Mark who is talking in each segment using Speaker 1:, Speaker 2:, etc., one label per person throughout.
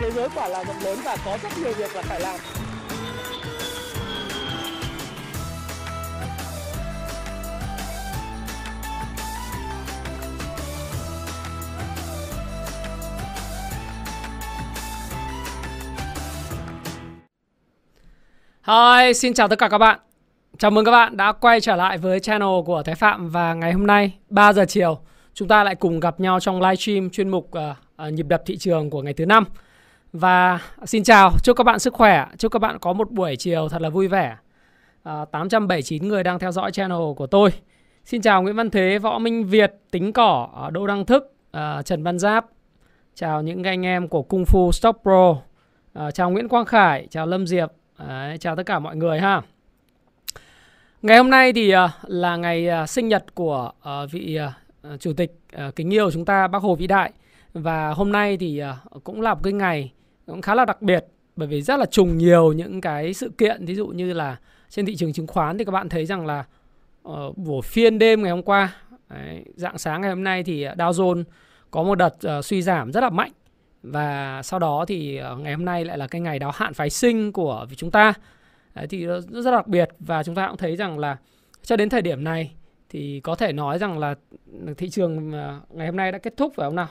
Speaker 1: Thế giới quả là rộng lớn và có rất nhiều việc là phải làm.
Speaker 2: Hi, xin chào tất cả các bạn. Chào mừng các bạn đã quay trở lại với channel của Thái Phạm và ngày hôm nay 3 giờ chiều chúng ta lại cùng gặp nhau trong livestream chuyên mục uh, uh, nhịp đập thị trường của ngày thứ năm. Và xin chào, chúc các bạn sức khỏe, chúc các bạn có một buổi chiều thật là vui vẻ. À, 879 người đang theo dõi channel của tôi. Xin chào Nguyễn Văn Thế, Võ Minh Việt, Tính Cỏ, à, Đỗ Đăng Thức, à, Trần Văn Giáp. Chào những anh em của Kung Fu Stop Pro. À, chào Nguyễn Quang Khải, chào Lâm Diệp, à, chào tất cả mọi người ha. Ngày hôm nay thì uh, là ngày uh, sinh nhật của uh, vị uh, chủ tịch uh, kính yêu chúng ta Bác Hồ vĩ đại và hôm nay thì uh, cũng là một cái ngày cũng khá là đặc biệt bởi vì rất là trùng nhiều những cái sự kiện ví dụ như là trên thị trường chứng khoán thì các bạn thấy rằng là uh, buổi phiên đêm ngày hôm qua đấy, dạng sáng ngày hôm nay thì ờ, Dow Jones có một đợt uh, suy giảm rất là mạnh và sau đó thì ngày hôm nay lại là cái ngày đáo hạn phái sinh của chúng ta. Đấy, thì rất đặc biệt và chúng ta cũng thấy rằng là cho đến thời điểm này thì có thể nói rằng là thị trường ngày hôm nay đã kết thúc phải không nào?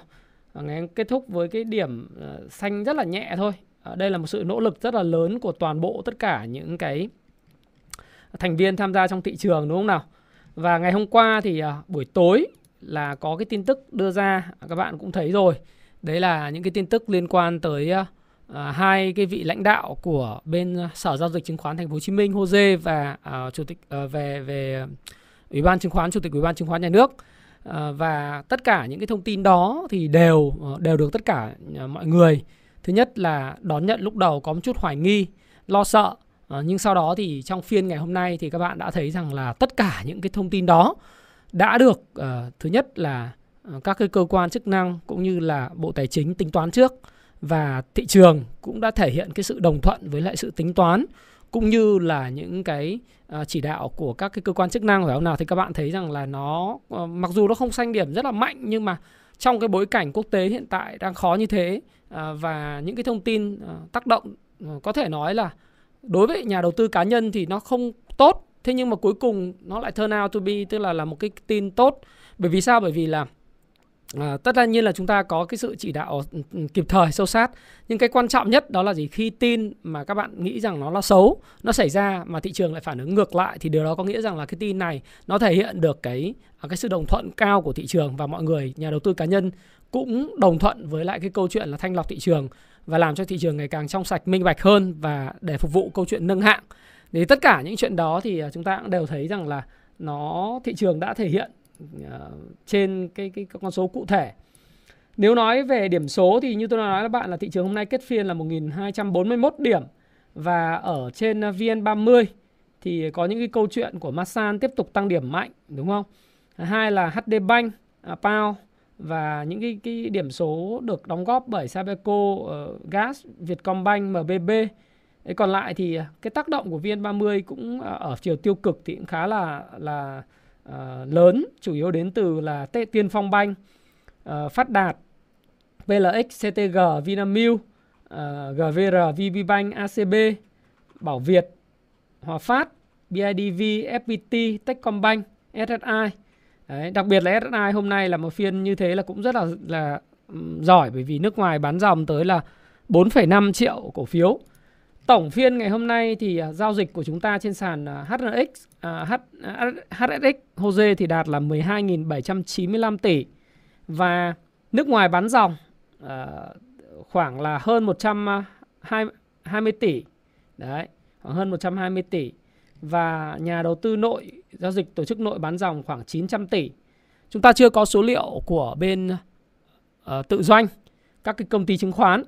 Speaker 2: Ngày kết thúc với cái điểm ờ, xanh rất là nhẹ thôi. Đây là một sự nỗ lực rất là lớn của toàn bộ tất cả những cái thành viên tham gia trong thị trường đúng không nào? Và ngày hôm qua thì ờ, buổi tối là có cái tin tức đưa ra các bạn cũng thấy rồi. Đấy là những cái tin tức liên quan tới à, hai cái vị lãnh đạo của bên Sở giao dịch chứng khoán Thành phố Hồ Chí Minh Jose và à, chủ tịch à, về về Ủy ban chứng khoán chủ tịch Ủy ban chứng khoán nhà nước. Ờ, và tất cả những cái thông tin đó thì đều ờ, đều được tất cả ờ, mọi người. Thứ nhất là đón nhận lúc đầu có một chút hoài nghi, lo sợ. Nhưng sau đó thì trong phiên ngày hôm nay thì các bạn đã thấy rằng là tất cả những cái thông tin đó đã được thứ nhất là các cái cơ quan chức năng cũng như là Bộ Tài chính tính toán trước. Và thị trường cũng đã thể hiện cái sự đồng thuận với lại sự tính toán cũng như là những cái uh, chỉ đạo của các cái cơ quan chức năng phải không nào? Thì các bạn thấy rằng là nó uh, mặc dù nó không xanh điểm rất là mạnh nhưng mà trong cái bối cảnh quốc tế hiện tại đang khó như thế uh, và những cái thông tin uh, tác động uh, có thể nói là đối với nhà đầu tư cá nhân thì nó không tốt thế nhưng mà cuối cùng nó lại turn out to be tức là là một cái tin tốt. Bởi vì sao? Bởi vì là À, tất nhiên là chúng ta có cái sự chỉ đạo ừ, ừ, kịp thời sâu sát. Nhưng cái quan trọng nhất đó là gì? Khi tin mà các bạn nghĩ rằng nó là xấu nó xảy ra mà thị trường lại phản ứng ngược lại thì điều đó có nghĩa rằng là cái tin này nó thể hiện được cái à, cái sự đồng thuận cao của thị trường và mọi người nhà đầu tư cá nhân cũng đồng thuận với lại cái câu chuyện là thanh lọc thị trường và làm cho thị trường ngày càng trong sạch minh bạch hơn và để phục vụ câu chuyện nâng hạng. Thì tất cả những chuyện đó thì à, chúng ta cũng đều thấy rằng là nó thị trường đã thể hiện Ờ, trên cái, cái cái con số cụ thể. Nếu nói về điểm số thì như tôi đã nói với bạn là thị trường hôm nay kết phiên là 1241 điểm và ở trên ờ, VN30 thì có những cái câu chuyện của Masan tiếp tục tăng điểm mạnh đúng không? Hai là HD Bank, à, pao và những cái cái điểm số được đóng góp bởi Sabeco, uh, Gas, Vietcombank, MBB. Đấy, còn lại thì cái tác động của VN30 cũng ở chiều tiêu cực thì cũng khá là là uh, lớn chủ yếu đến từ là Tiên Phong Banh, uh, Phát Đạt, PLX, CTG, Vinamilk, ờ, uh, GVR, VPBank, ACB, Bảo Việt, Hòa Phát, BIDV, FPT, Techcombank, SSI. Đấy, đặc biệt là SSI hôm nay là một phiên như thế là cũng rất là là giỏi bởi vì nước ngoài bán dòng tới là 4,5 triệu cổ phiếu. Tổng phiên ngày hôm nay thì à, giao dịch của chúng ta trên sàn HNX, uh, H, à, HSX HOSE thì đạt là 12.795 tỷ và nước ngoài bán dòng khoảng là hơn 120 tỷ. Đấy, khoảng hơn 120 tỷ và nhà đầu tư nội giao dịch tổ chức nội bán dòng khoảng 900 tỷ. Chúng ta chưa có số liệu của bên uh, tự doanh các cái công ty chứng khoán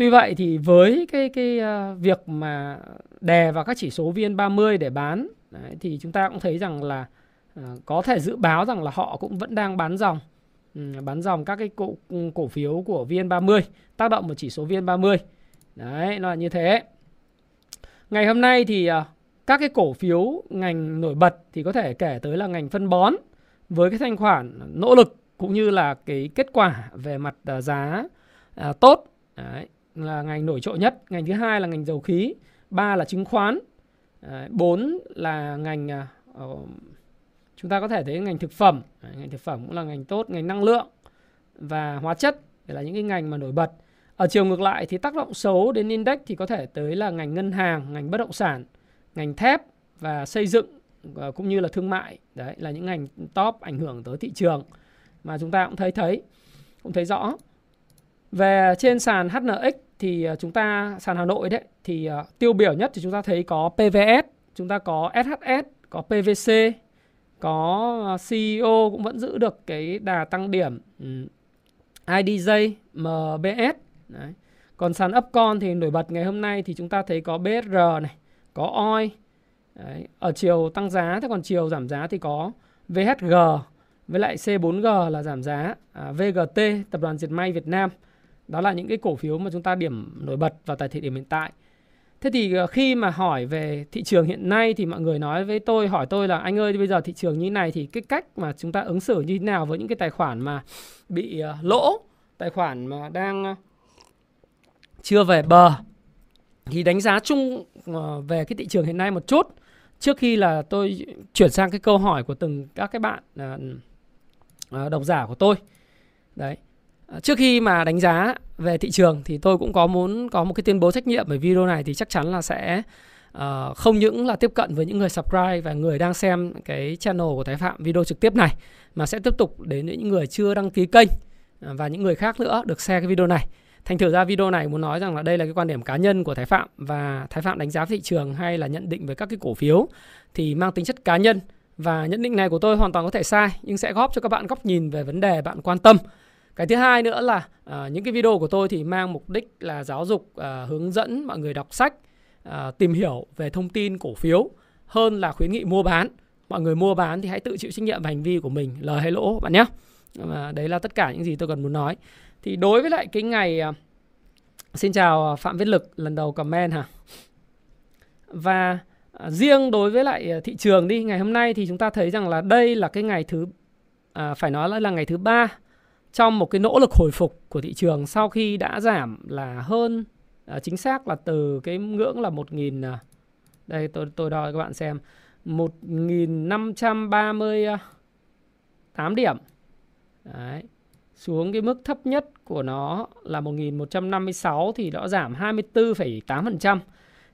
Speaker 2: Tuy vậy thì với cái cái uh, việc mà đè vào các chỉ số VN30 để bán đấy, thì chúng ta cũng thấy rằng là uh, có thể dự báo rằng là họ cũng vẫn đang bán dòng um, bán dòng các cái cổ ừ, cổ phiếu của VN30 tác động vào chỉ số VN30. Đấy, nó là như thế. Ngày hôm nay thì uh, các cái cổ phiếu ngành nổi bật thì có thể kể tới là ngành phân bón với cái thanh khoản nỗ lực cũng như là cái kết quả về mặt giá tốt Đấy là ngành nổi trội nhất, ngành thứ hai là ngành dầu khí, ba là chứng khoán, à, bốn là ngành à, ờ, chúng ta có thể thấy ngành thực phẩm, ngành thực phẩm cũng là ngành tốt, ngành năng lượng và hóa chất để là những cái ngành mà nổi bật. Ở chiều ngược lại thì tác động xấu đến index thì có thể tới là ngành ngân hàng, ngành bất động sản, ngành thép và xây dựng à, cũng như là thương mại. Đấy là những ngành top ảnh hưởng tới thị trường mà chúng ta cũng thấy thấy cũng thấy rõ. Về trên sàn HNX thì ờ, chúng ta sàn Hà Nội đấy thì ờ, tiêu biểu nhất thì chúng ta thấy có PVS, chúng ta có SHS, có PVC, có ờ, CEO cũng vẫn giữ được cái đà tăng điểm. Ừ. IDJ, MBS. Đấy. Còn sàn Upcon thì nổi bật ngày hôm nay thì chúng ta thấy có BSR này, có OI. Đấy. Ở chiều tăng giá, thế còn chiều giảm giá thì có VHG với lại C4G là giảm giá, à, VGT, Tập đoàn Diệt May Việt Nam. Đó là những cái cổ phiếu mà chúng ta điểm nổi bật vào tại thời điểm hiện tại. Thế thì ờ, khi mà hỏi về thị trường hiện nay thì mọi người nói với tôi hỏi tôi là anh ơi bây giờ thị trường như này thì cái cách mà chúng ta ứng xử như thế nào với những cái tài khoản mà bị ờ, lỗ, tài khoản mà đang ờ, chưa về bờ thì đánh giá chung về cái thị trường hiện nay một chút trước khi là tôi chuyển sang cái câu hỏi của từng các cái bạn độc giả của tôi. Đấy. Trước khi mà đánh giá về thị trường thì tôi cũng có muốn có một cái tuyên bố trách nhiệm về video này thì chắc chắn là sẽ uh, không những là tiếp cận với những người subscribe và người đang xem cái channel của Thái Phạm video trực tiếp này mà sẽ tiếp tục đến những người chưa đăng ký kênh ờ, và những người khác nữa được share cái video này. Thành thử ra video này muốn nói rằng là đây là cái quan điểm cá nhân của Thái Phạm và Thái Phạm đánh giá thị trường hay là nhận định về các cái cổ phiếu thì mang tính chất cá nhân và nhận định này của tôi hoàn toàn có thể sai nhưng sẽ góp cho các bạn góc nhìn về vấn đề bạn quan tâm cái thứ hai nữa là à, những cái video của tôi thì mang mục đích là giáo dục à, hướng dẫn mọi người đọc sách à, tìm hiểu về thông tin cổ phiếu hơn là khuyến nghị mua bán. Mọi người mua bán thì hãy tự chịu trách nhiệm về hành vi của mình lời hay lỗ bạn nhé. Và đấy là tất cả những gì tôi cần muốn nói. Thì đối với lại cái ngày à, xin chào phạm viết lực lần đầu comment hả? Và à, riêng đối với lại thị trường đi ngày hôm nay thì chúng ta thấy rằng là đây là cái ngày thứ à, phải nói là, là ngày thứ ba trong một cái nỗ lực hồi phục của thị trường sau khi đã giảm là hơn à, chính xác là từ cái ngưỡng là 1000 à, đây tôi tôi đo cho các bạn xem 1.538 à, điểm Đấy. xuống cái mức thấp nhất của nó là 1.156 thì nó giảm 24,8%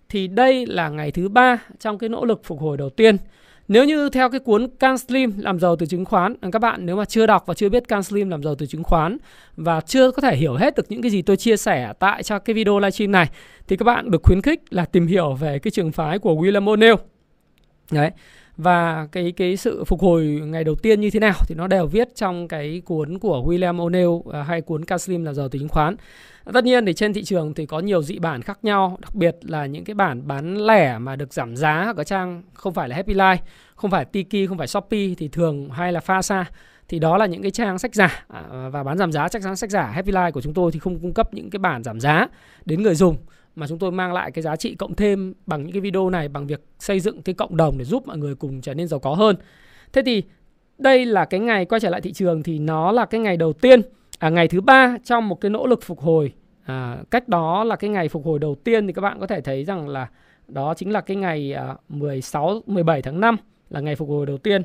Speaker 2: thì đây là ngày thứ ba trong cái nỗ lực phục hồi đầu tiên nếu như theo cái cuốn Can Slim làm giàu từ chứng khoán, à, các bạn nếu mà chưa đọc và chưa biết Can Slim làm giàu từ chứng khoán và chưa có thể hiểu hết được những cái gì tôi chia sẻ tại cho cái video livestream này thì các bạn được khuyến khích là tìm hiểu về cái trường phái của William O'Neill. Đấy. Và cái cái sự phục hồi ngày đầu tiên như thế nào thì nó đều viết trong cái cuốn của William O'Neill à, hay cuốn Can là giờ tính chứng khoán. Tất nhiên thì trên thị trường thì có nhiều dị bản khác nhau, đặc biệt là những cái bản bán lẻ mà được giảm giá ở trang không phải là Happy Life, không phải Tiki, không phải Shopee thì thường hay là Fasa. Thì đó là những cái trang sách giả à, và bán giảm giá. Chắc chắn sách giả Happy Life của chúng tôi thì không cung cấp những cái bản giảm giá đến người dùng mà chúng tôi mang lại cái giá trị cộng thêm bằng những cái video này bằng việc xây dựng cái cộng đồng để giúp mọi người cùng trở nên giàu có hơn. Thế thì đây là cái ngày quay trở lại thị trường thì nó là cái ngày đầu tiên à, ngày thứ ba trong một cái nỗ lực phục hồi. À, cách đó là cái ngày phục hồi đầu tiên thì các bạn có thể thấy rằng là đó chính là cái ngày à, 16 17 tháng 5 là ngày phục hồi đầu tiên.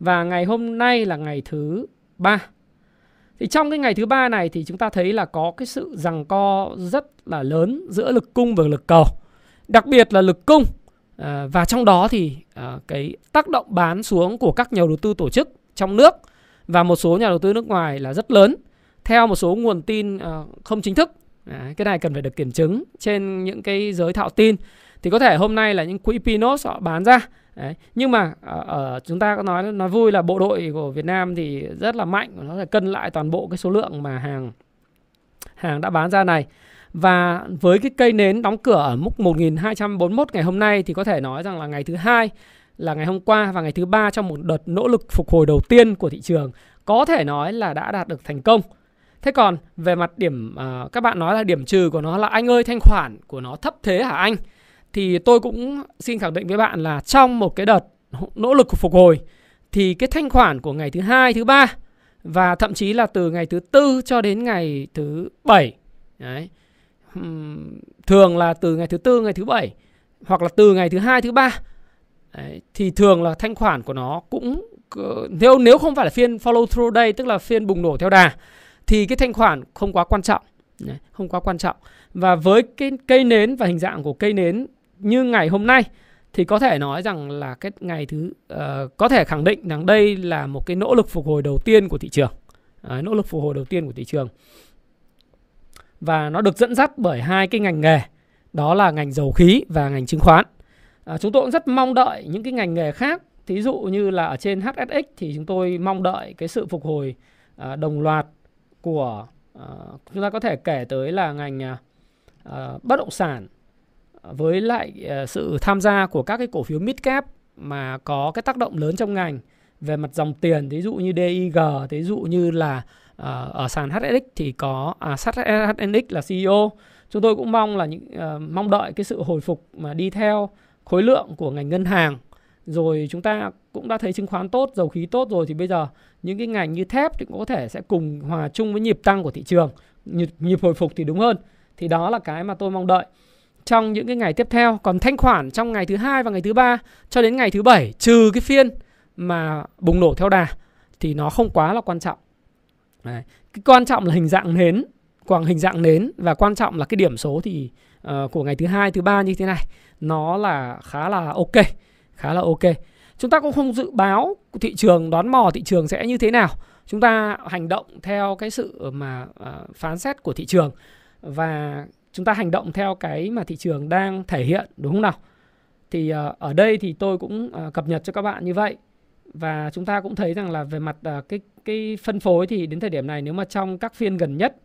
Speaker 2: Và ngày hôm nay là ngày thứ ba thì trong cái ngày thứ ba này thì chúng ta thấy là có cái sự rằng co rất là lớn giữa lực cung và lực cầu. Đặc biệt là lực cung à, và trong đó thì à, cái tác động bán xuống của các nhà đầu tư tổ chức trong nước và một số nhà đầu tư nước ngoài là rất lớn. Theo một số nguồn tin à, không chính thức à, cái này cần phải được kiểm chứng trên những cái giới thạo tin thì có thể hôm nay là những quỹ Pinos họ bán ra Đấy. nhưng mà ở, ở chúng ta có nói nói vui là bộ đội của Việt Nam thì rất là mạnh nó phải cân lại toàn bộ cái số lượng mà hàng hàng đã bán ra này và với cái cây nến đóng cửa ở mức 1241 ngày hôm nay thì có thể nói rằng là ngày thứ hai là ngày hôm qua và ngày thứ ba trong một đợt nỗ lực phục hồi đầu tiên của thị trường có thể nói là đã đạt được thành công Thế còn về mặt điểm uh, các bạn nói là điểm trừ của nó là anh ơi thanh khoản của nó thấp thế hả anh? Thì tôi cũng xin khẳng định với bạn là trong một cái đợt nỗ lực phục hồi thì cái thanh khoản của ngày thứ hai, thứ ba và thậm chí là từ ngày thứ tư cho đến ngày thứ bảy đấy thường là từ ngày thứ tư ngày thứ bảy hoặc là từ ngày thứ hai thứ ba thì thường là thanh khoản của nó cũng nếu nếu không phải là phiên follow through day tức là phiên bùng nổ theo đà thì cái thanh khoản không quá quan trọng không quá quan trọng. Và với cái cây nến và hình dạng của cây nến như ngày hôm nay thì có thể nói rằng là cái ngày thứ uh, có thể khẳng định rằng đây là một cái nỗ lực phục hồi đầu tiên của thị trường. Uh, nỗ lực phục hồi đầu tiên của thị trường. Và nó được dẫn dắt bởi hai cái ngành nghề đó là ngành dầu khí và ngành chứng khoán. À, chúng tôi cũng rất mong đợi những cái ngành nghề khác thí dụ như là ở trên HSX thì chúng tôi mong đợi cái sự phục hồi uh, đồng loạt của uh, chúng ta có thể kể tới là ngành uh, bất động sản với lại ờ, sự tham gia của các cái cổ phiếu mid cap mà có cái tác động lớn trong ngành về mặt dòng tiền ví dụ như DIG ví dụ như là uh, ở sàn HSX thì có à, HSX là CEO chúng tôi cũng mong là những uh, mong đợi cái sự hồi phục mà đi theo khối lượng của ngành ngân hàng. Rồi chúng ta cũng đã thấy chứng khoán tốt dầu khí tốt rồi thì bây giờ những cái ngành như thép thì cũng có thể sẽ cùng hòa chung với nhịp tăng của thị trường. Nhịp, nhịp hồi phục thì đúng hơn. Thì đó là cái mà tôi mong đợi trong những cái ngày tiếp theo. Còn thanh khoản trong ngày thứ hai và ngày thứ ba cho đến ngày thứ bảy trừ cái phiên mà bùng nổ theo đà thì nó không quá là quan trọng. Đấy. cái quan trọng là hình dạng nến quảng hình dạng nến và quan trọng là cái điểm số thì uh, của ngày thứ hai thứ ba như thế này nó là khá là ok khá là ok. Chúng ta cũng không dự báo thị trường đoán mò thị trường sẽ như thế nào. Chúng ta hành động theo cái sự mà uh, phán xét của thị trường và chúng ta hành động theo cái mà thị trường đang thể hiện đúng không nào thì ờ, ở đây thì tôi cũng ờ, cập nhật cho các bạn như vậy và chúng ta cũng thấy rằng là về mặt ờ, cái cái phân phối thì đến thời điểm này nếu mà trong các phiên gần nhất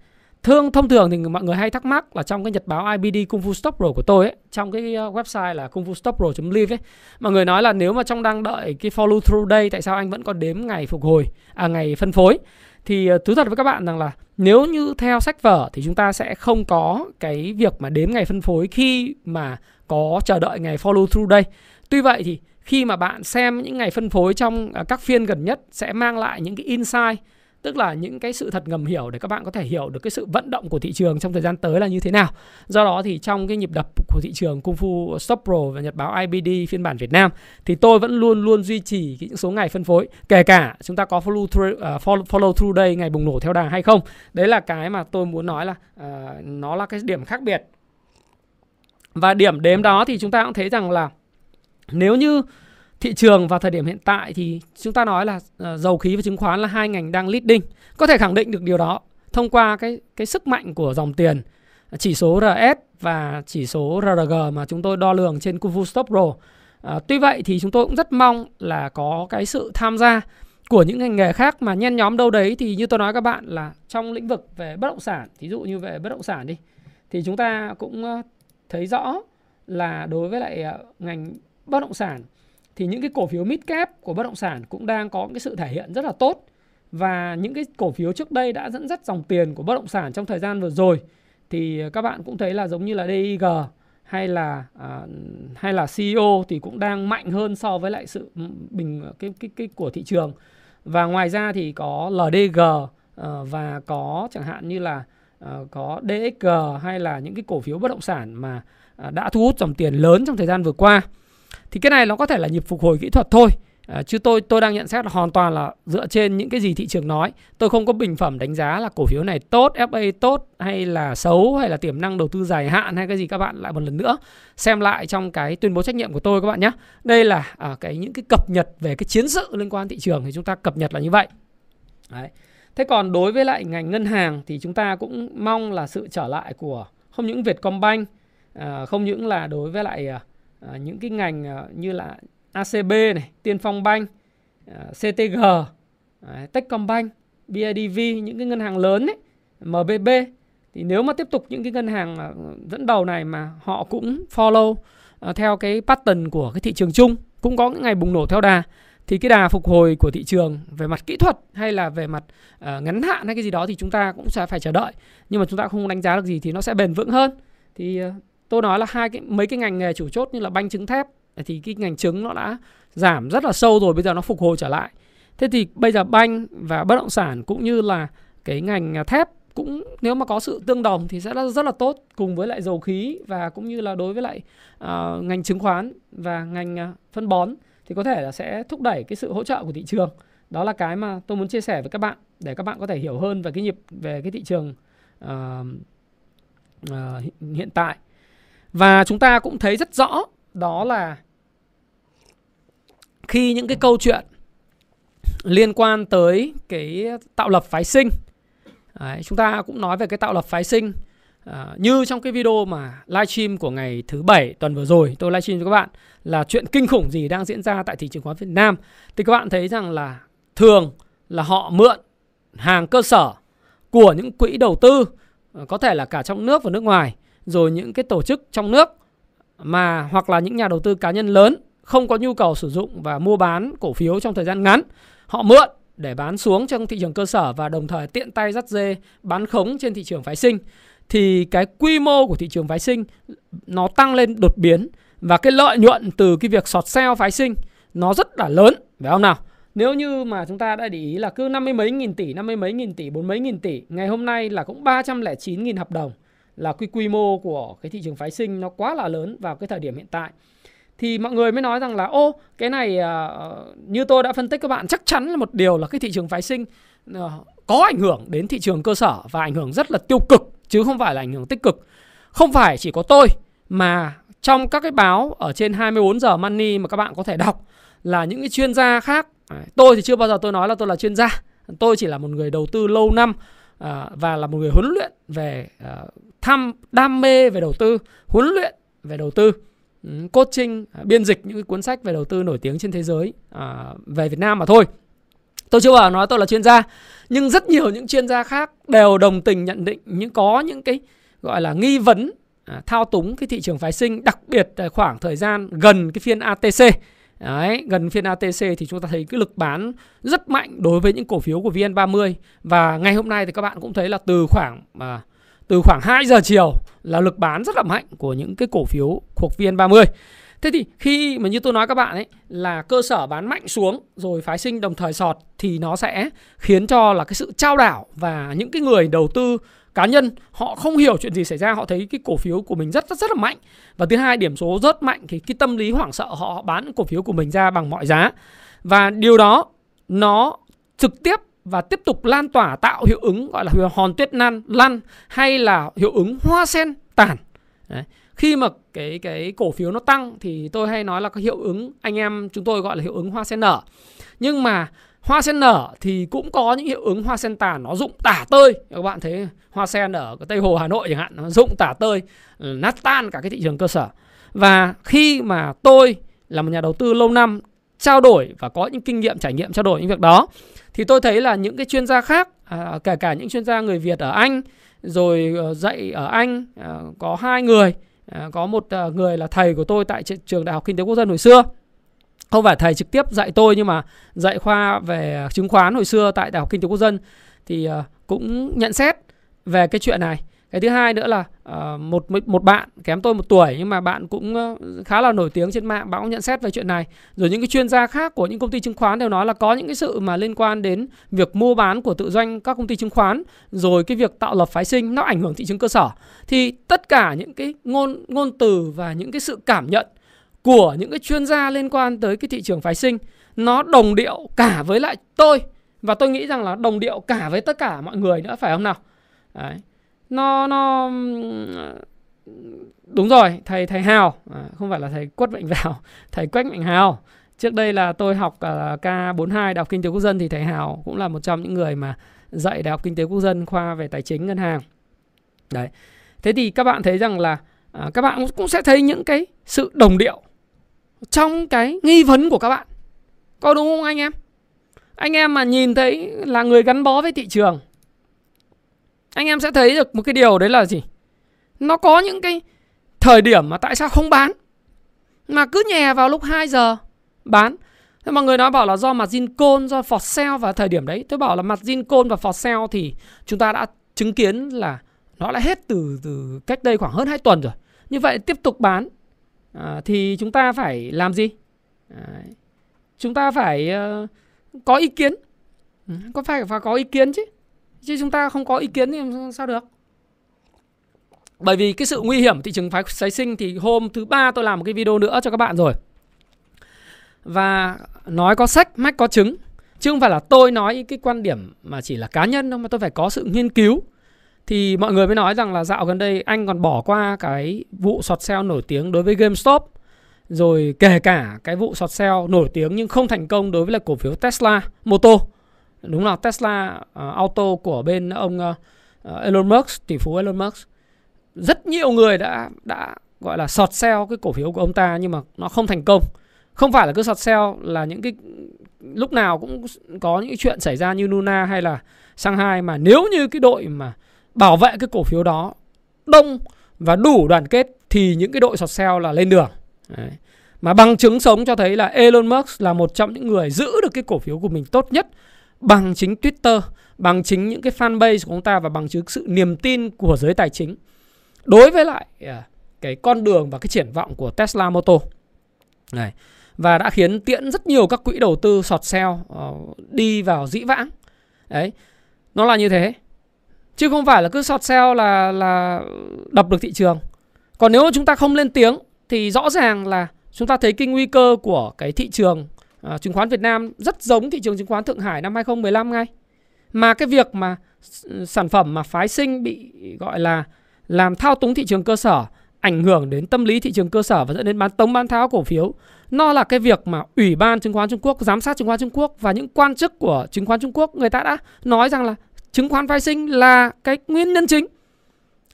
Speaker 2: Thương thông thường thì mọi người hay thắc mắc là trong cái nhật báo IBD Kung Fu Stop Pro của tôi ấy, trong cái website là kung fu stop pro.live ấy, mọi người nói là nếu mà trong đang đợi cái follow through day tại sao anh vẫn còn đếm ngày phục hồi à ngày phân phối? Thì ờ, thú thật với các bạn rằng là nếu như theo sách vở thì chúng ta sẽ không có cái việc mà đếm ngày phân phối khi mà có chờ đợi ngày follow through đây. Tuy vậy thì khi mà bạn xem những ngày phân phối trong à, các phiên gần nhất sẽ mang lại những cái insight tức là những cái sự thật ngầm hiểu để các bạn có thể hiểu được cái sự vận động của thị trường trong thời gian tới là như thế nào. Do đó thì trong cái nhịp đập của thị trường Kung Fu Stop Pro và nhật báo IBD phiên bản Việt Nam thì tôi vẫn luôn luôn duy trì những số ngày phân phối kể cả chúng ta có follow through, uh, follow, follow through day ngày bùng nổ theo đà hay không. Đấy là cái mà tôi muốn nói là uh, nó là cái điểm khác biệt. Và điểm đếm đó thì chúng ta cũng thấy rằng là nếu như thị trường vào thời điểm hiện tại thì chúng ta nói là ờ, dầu khí và chứng khoán là hai ngành đang leading. Có thể khẳng định được điều đó thông qua cái cái sức mạnh của dòng tiền chỉ số RS và chỉ số RRG mà chúng tôi đo lường trên Kufu Stop Pro. À, tuy vậy thì chúng tôi cũng rất mong là có cái sự tham gia của những ngành nghề khác mà nhen nhóm đâu đấy thì như tôi nói các bạn là trong lĩnh vực về bất động sản, thí dụ như về bất động sản đi thì chúng ta cũng ờ, thấy rõ là đối với lại ngành bất động sản thì những cái cổ phiếu mid cap của bất động sản cũng đang có cái sự thể hiện rất là tốt. Và những cái cổ phiếu trước đây đã dẫn dắt dòng tiền của bất động sản trong thời gian vừa rồi thì các bạn cũng thấy là giống như là DIG hay là à, hay là CEO thì cũng đang mạnh hơn so với lại sự bình cái cái cái của thị trường. Và ngoài ra thì có LDG à, ờ, và có chẳng hạn như là à, có DXG hay là những cái cổ phiếu bất động sản mà à, đã thu hút dòng tiền lớn trong thời gian vừa qua thì cái này nó có thể là nhịp phục hồi kỹ thuật thôi. À, chứ tôi tôi đang nhận xét là hoàn toàn là dựa trên những cái gì thị trường nói. Tôi không có bình phẩm đánh giá là cổ phiếu này tốt FA tốt hay là xấu hay là tiềm năng đầu tư dài hạn hay cái gì các bạn lại một lần nữa xem lại trong cái tuyên bố trách nhiệm của tôi các bạn nhé. Đây là à, cái những cái cập nhật về cái chiến sự liên quan thị trường thì chúng ta cập nhật là như vậy. Đấy. thế còn đối với lại ngành ngân hàng thì chúng ta cũng mong là sự trở lại của không những Vietcombank à, không những là đối với lại à, à, những cái ngành à, như là ACB này, Tiên Phong Bank, à, CTG, à, Techcombank, BIDV, những cái ngân hàng lớn ấy, MBB thì nếu mà tiếp tục những cái ngân hàng à, dẫn đầu này mà họ cũng follow à, theo cái pattern của cái thị trường chung cũng có những ngày bùng nổ theo đà thì cái đà phục hồi của thị trường về mặt kỹ thuật hay là về mặt uh, ngắn hạn hay cái gì đó thì chúng ta cũng sẽ phải chờ đợi. Nhưng mà chúng ta không đánh giá được gì thì nó sẽ bền vững hơn. Thì uh, tôi nói là hai cái mấy cái ngành nghề chủ chốt như là banh trứng thép thì cái ngành trứng nó đã giảm rất là sâu rồi bây giờ nó phục hồi trở lại. Thế thì bây giờ banh và bất động sản cũng như là cái ngành à, thép cũng nếu mà có sự tương đồng thì sẽ rất, rất là tốt cùng với lại dầu khí và cũng như là đối với lại uh, ngành chứng khoán và ngành uh, phân bón thì có thể là sẽ thúc đẩy cái sự hỗ trợ của thị trường. Đó là cái mà tôi muốn chia sẻ với các bạn để các bạn có thể hiểu hơn về cái nhịp về cái thị trường uh, uh, hiện tại và chúng ta cũng thấy rất rõ đó là khi những cái câu chuyện liên quan tới cái tạo lập phái sinh Đấy, chúng ta cũng nói về cái tạo lập phái sinh à, như trong cái video mà livestream của ngày thứ bảy tuần vừa rồi tôi livestream cho các bạn là chuyện kinh khủng gì đang diễn ra tại thị trường khoán Việt Nam. Thì các bạn thấy rằng là thường là họ mượn hàng cơ sở của những quỹ đầu tư à, có thể là cả trong nước và nước ngoài rồi những cái tổ chức trong nước mà hoặc là những nhà đầu tư cá nhân lớn không có nhu cầu sử dụng và mua bán cổ phiếu trong thời gian ngắn họ mượn để bán xuống trong thị trường cơ sở và đồng thời tiện tay dắt dê bán khống trên thị trường phái sinh thì cái quy mô của thị trường phái sinh nó tăng lên đột biến và cái lợi nhuận từ cái việc sọt sale phái sinh nó rất là lớn phải không nào? Nếu như mà chúng ta đã để ý là cứ năm mươi mấy nghìn tỷ, năm mươi mấy nghìn tỷ, bốn mấy nghìn tỷ Ngày hôm nay là cũng 309 nghìn hợp đồng là cái quy mô của cái thị trường phái sinh nó quá là lớn vào cái thời điểm hiện tại thì mọi người mới nói rằng là ô cái này uh, như tôi đã phân tích các bạn chắc chắn là một điều là cái thị trường phái sinh uh, có ảnh hưởng đến thị trường cơ sở và ảnh hưởng rất là tiêu cực chứ không phải là ảnh hưởng tích cực. Không phải chỉ có tôi mà trong các cái báo ở trên 24 giờ money mà các bạn có thể đọc là những cái chuyên gia khác. Tôi thì chưa bao giờ tôi nói là tôi là chuyên gia. Tôi chỉ là một người đầu tư lâu năm Ờ, và là một người huấn luyện về ờ, tham đam mê về đầu tư, huấn luyện về đầu tư ừ, coaching ờ, biên dịch những cuốn sách về đầu tư nổi tiếng trên thế giới à, về Việt Nam mà thôi. Tôi chưa bảo nói tôi là chuyên gia nhưng rất nhiều những chuyên gia khác đều đồng tình nhận định những có những cái gọi là nghi vấn à, thao túng cái thị trường phái sinh đặc biệt là khoảng thời gian gần cái phiên ATC Đấy, gần phiên ATC thì chúng ta thấy cái lực bán rất mạnh đối với những cổ phiếu của VN30 và ngày hôm nay thì các bạn cũng thấy là từ khoảng à, từ khoảng 2 giờ chiều là lực bán rất là mạnh của những cái cổ phiếu thuộc VN30. Thế thì khi mà như tôi nói các bạn ấy là cơ sở bán mạnh xuống rồi phái sinh đồng thời sọt thì nó sẽ khiến cho là cái sự trao đảo và những cái người đầu tư cá nhân, họ không hiểu chuyện gì xảy ra, họ thấy cái cổ phiếu của mình rất rất rất là mạnh và thứ hai, điểm số rất mạnh thì cái tâm lý hoảng sợ họ bán cổ phiếu của mình ra bằng mọi giá và điều đó, nó trực tiếp và tiếp tục lan tỏa tạo hiệu ứng, gọi là hòn tuyết nan, lăn hay là hiệu ứng hoa sen tàn. Đấy. Khi mà cái cái cổ phiếu nó tăng thì tôi hay nói là cái hiệu ứng anh em chúng tôi gọi là hiệu ứng hoa sen nở. Nhưng mà hoa sen nở thì cũng có những hiệu ứng hoa sen tàn nó rụng tả tơi. Các bạn thấy hoa sen ở Tây Hồ Hà Nội chẳng hạn nó rụng tả tơi, ừ, nát tan cả cái thị trường cơ sở. Và khi mà tôi là một nhà đầu tư lâu năm trao đổi và có những kinh nghiệm trải nghiệm trao đổi những việc đó thì tôi thấy là những cái chuyên gia khác à, kể cả những chuyên gia người Việt ở Anh rồi ờ, dạy ở Anh ờ, có hai người ờ, có một người là thầy của tôi tại trường đại học kinh tế quốc dân hồi xưa không phải thầy trực tiếp dạy tôi nhưng mà dạy khoa về chứng khoán hồi xưa tại đại học kinh tế quốc dân. Thì ờ, cũng nhận xét về cái chuyện này. Cái thứ hai nữa là ờ, một một bạn kém tôi một tuổi nhưng mà bạn cũng ờ, khá là nổi tiếng trên mạng, bạn cũng nhận xét về chuyện này. Rồi những cái chuyên gia khác của những công ty chứng khoán đều nói là có những cái sự mà liên quan đến việc mua bán của tự doanh các công ty chứng khoán, rồi cái việc tạo lập phái sinh nó ảnh hưởng thị trường cơ sở. Thì tất cả những cái ngôn ngôn từ và những cái sự cảm nhận của những cái chuyên gia liên quan tới cái thị trường phái sinh nó đồng điệu cả với lại tôi. Và tôi nghĩ rằng là đồng điệu cả với tất cả mọi người nữa phải không nào? Đấy. Nó nó đúng rồi thầy thầy hào. À, không phải là thầy quất mạnh vào thầy quách mạnh hào. Trước đây là tôi học uh, K42 đại học kinh tế quốc dân thì thầy hào cũng là một trong những người mà dạy đại học kinh tế quốc dân khoa về tài chính ngân hàng. Đấy. Thế thì các bạn thấy rằng là à, các bạn cũng sẽ thấy những cái sự đồng điệu trong cái nghi vấn của các bạn có đúng không anh em anh em mà nhìn thấy là người gắn bó với thị trường anh em sẽ thấy được một cái điều đấy là gì nó có những cái thời điểm mà tại sao không bán mà cứ nhè vào lúc 2 giờ bán Thế mọi người nói bảo là do mặt zin côn, do for sale vào thời điểm đấy. Tôi bảo là mặt zin côn và for sale thì chúng ta đã chứng kiến là nó đã hết từ từ cách đây khoảng hơn 2 tuần rồi. Như vậy tiếp tục bán à, thì chúng ta phải làm gì? À, chúng ta phải uh, có ý kiến. Ừ, có phải phải có ý kiến chứ. chứ chúng ta không có ý kiến thì sao được bởi vì cái sự nguy hiểm thị trường phái sinh thì hôm thứ ba tôi làm một cái video nữa cho các bạn rồi và nói có sách mách có chứng chứ không phải là tôi nói cái quan điểm mà chỉ là cá nhân đâu mà tôi phải có sự nghiên cứu thì mọi người mới nói rằng là dạo gần đây anh còn bỏ qua cái vụ sọt sale nổi tiếng đối với GameStop rồi kể cả cái vụ sọt sale nổi tiếng nhưng không thành công đối với là cổ phiếu Tesla Moto. Đúng là Tesla uh, Auto của bên ông uh, Elon Musk tỷ phú Elon Musk. Rất nhiều người đã đã gọi là sọt sale cái cổ phiếu của ông ta nhưng mà nó không thành công. Không phải là cứ sọt sale là những cái lúc nào cũng có những chuyện xảy ra như Luna hay là Shanghai mà nếu như cái đội mà bảo vệ cái cổ phiếu đó đông và đủ đoàn kết thì những cái đội sọt sale là lên đường. Đấy. mà bằng chứng sống cho thấy là Elon Musk là một trong những người giữ được cái cổ phiếu của mình tốt nhất bằng chính Twitter, bằng chính những cái fanbase của ông ta và bằng chứng sự niềm tin của giới tài chính. Đối với lại à, cái con đường và cái triển vọng của Tesla Motor. Này và đã khiến tiễn rất nhiều các quỹ đầu tư sọt sale ờ, đi vào dĩ vãng. Đấy. Nó là như thế chứ không phải là cứ sọt sell là là đập được thị trường. Còn nếu chúng ta không lên tiếng thì rõ ràng là chúng ta thấy cái nguy cơ của cái thị trường à, chứng khoán Việt Nam rất giống thị trường chứng khoán Thượng Hải năm 2015 ngay. Mà cái việc mà sản phẩm mà phái sinh bị gọi là làm thao túng thị trường cơ sở ảnh hưởng đến tâm lý thị trường cơ sở và dẫn đến bán tống bán tháo cổ phiếu nó là cái việc mà ủy ban chứng khoán Trung Quốc giám sát chứng khoán Trung Quốc và những quan chức của chứng khoán Trung Quốc người ta đã nói rằng là chứng khoán phái sinh là cái nguyên nhân chính.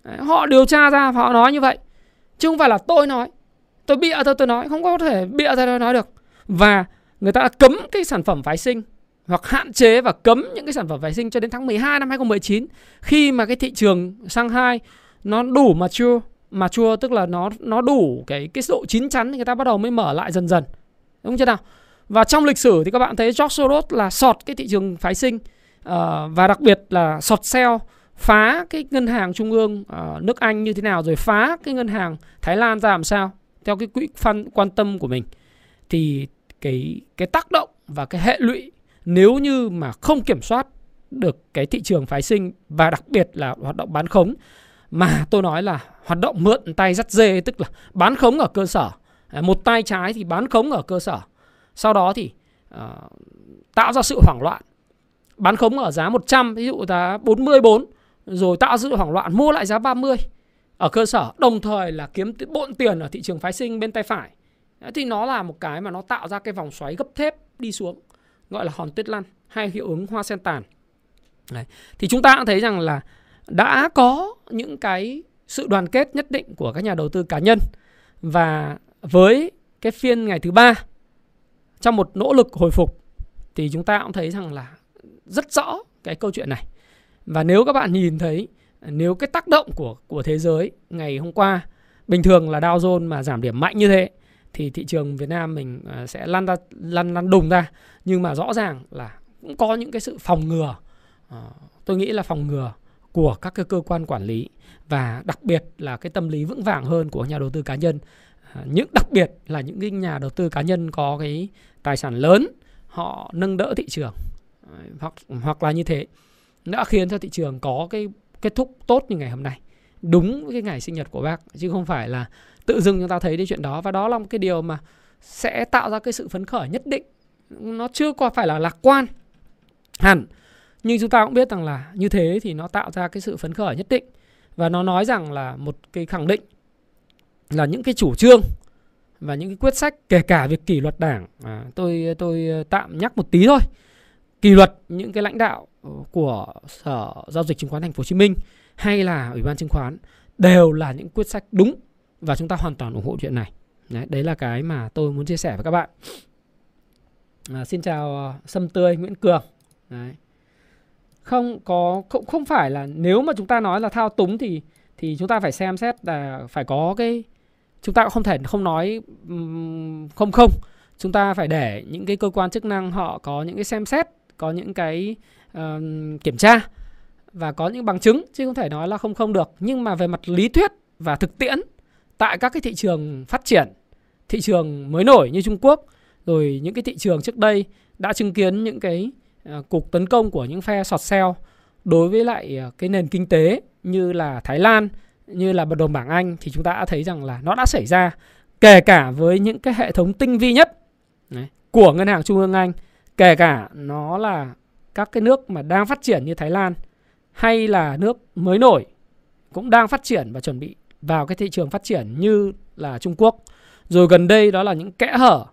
Speaker 2: Đấy, họ điều tra ra và họ nói như vậy. Chứ không phải là tôi nói. Tôi bịa thôi tôi nói. Không có thể bịa ra tôi nói được. Và người ta đã cấm cái sản phẩm phái sinh hoặc hạn chế và cấm những cái sản phẩm phái sinh cho đến tháng 12 năm 2019 khi mà cái thị trường sang hai nó đủ mà chua mà chua tức là nó nó đủ cái cái độ chín chắn thì người ta bắt đầu mới mở lại dần dần. Đúng chưa nào? Và trong lịch sử thì các bạn thấy George Soros là sọt cái thị trường phái sinh. Ờ, và đặc biệt là sọt sell phá cái ngân hàng trung ương uh, nước Anh như thế nào rồi phá cái ngân hàng Thái Lan ra làm sao theo cái quỹ phân quan tâm của mình. Thì cái cái tác động và cái hệ lụy nếu như mà không kiểm soát được cái thị trường phái sinh và đặc biệt là hoạt động bán khống mà tôi nói là hoạt động mượn tay dắt dê tức là bán khống ở cơ sở à, một tay trái thì bán khống ở cơ sở. Sau đó thì uh, tạo ra sự hoảng loạn bán khống ở giá 100 ví dụ giá 44 rồi tạo sự hoảng loạn, mua lại giá 30 ở cơ sở, đồng thời là kiếm bộn tiền ở thị trường phái sinh bên tay phải thì nó là một cái mà nó tạo ra cái vòng xoáy gấp thép đi xuống, gọi là hòn tuyết lăn hay hiệu ứng hoa sen tàn Đấy. thì chúng ta cũng thấy rằng là đã có những cái sự đoàn kết nhất định của các nhà đầu tư cá nhân và với cái phiên ngày thứ ba, trong một nỗ lực hồi phục, thì chúng ta cũng thấy rằng là rất rõ cái câu chuyện này. Và nếu các bạn nhìn thấy, nếu cái tác động của của thế giới ngày hôm qua, bình thường là Dow Jones mà giảm điểm mạnh như thế, thì thị trường Việt Nam mình à, sẽ lăn ra, lăn lăn đùng ra. Nhưng mà rõ ràng là cũng có những cái sự phòng ngừa à, tôi nghĩ là phòng ngừa của các cái cơ quan quản lý và đặc biệt là cái tâm lý vững vàng hơn của nhà đầu tư cá nhân. À, những, đặc biệt là những cái nhà đầu tư cá nhân có cái tài sản lớn, họ nâng đỡ thị trường. Ờ, hoặc hoặc là như thế. Đã khiến cho thị trường có cái kết thúc tốt như ngày hôm nay đúng với cái ngày sinh nhật của bác chứ không phải là tự dưng chúng ta thấy cái chuyện đó. Và đó là một cái điều mà sẽ tạo ra cái sự phấn khởi nhất định. Nó chưa có phải là lạc quan hẳn nhưng chúng ta cũng biết rằng là như thế thì nó tạo ra cái sự phấn khởi nhất định. Và nó nói rằng là một cái khẳng định là những cái chủ trương và những cái quyết sách kể cả việc kỷ luật đảng. À, tôi tôi tạm nhắc một tí thôi kỷ luật những cái lãnh đạo ờ, của sở giao dịch chứng khoán thành phố Hồ Chí Minh hay là ủy ban chứng khoán đều là những quyết sách đúng và chúng ta hoàn toàn ủng hộ chuyện này. Đấy, đấy là cái mà tôi muốn chia sẻ với các bạn. À, xin chào ờ, sâm tươi Nguyễn Cường. Đấy. Không có không không phải là nếu mà chúng ta nói là thao túng thì thì chúng ta phải xem xét là phải có cái chúng ta cũng không thể không nói không không. Chúng ta phải để những cái cơ quan chức năng họ có những cái xem xét có những cái uh, kiểm tra và có những bằng chứng chứ không thể nói là không không được. Nhưng mà về mặt lý thuyết và thực tiễn tại các cái thị trường phát triển thị trường mới nổi như Trung Quốc rồi những cái thị trường trước đây đã chứng kiến những cái uh, cuộc tấn công của những phe sọt sale đối với lại uh, cái nền kinh tế như là Thái Lan, như là đồng bảng Anh thì chúng ta đã thấy rằng là nó đã xảy ra kể cả với những cái hệ thống tinh vi nhất đấy, của ngân hàng trung ương Anh, kể cả nó là các cái nước mà đang phát triển như Thái Lan hay là nước mới nổi cũng đang phát triển và chuẩn bị vào cái thị trường phát triển như là Trung Quốc. Rồi gần đây đó là những kẽ hở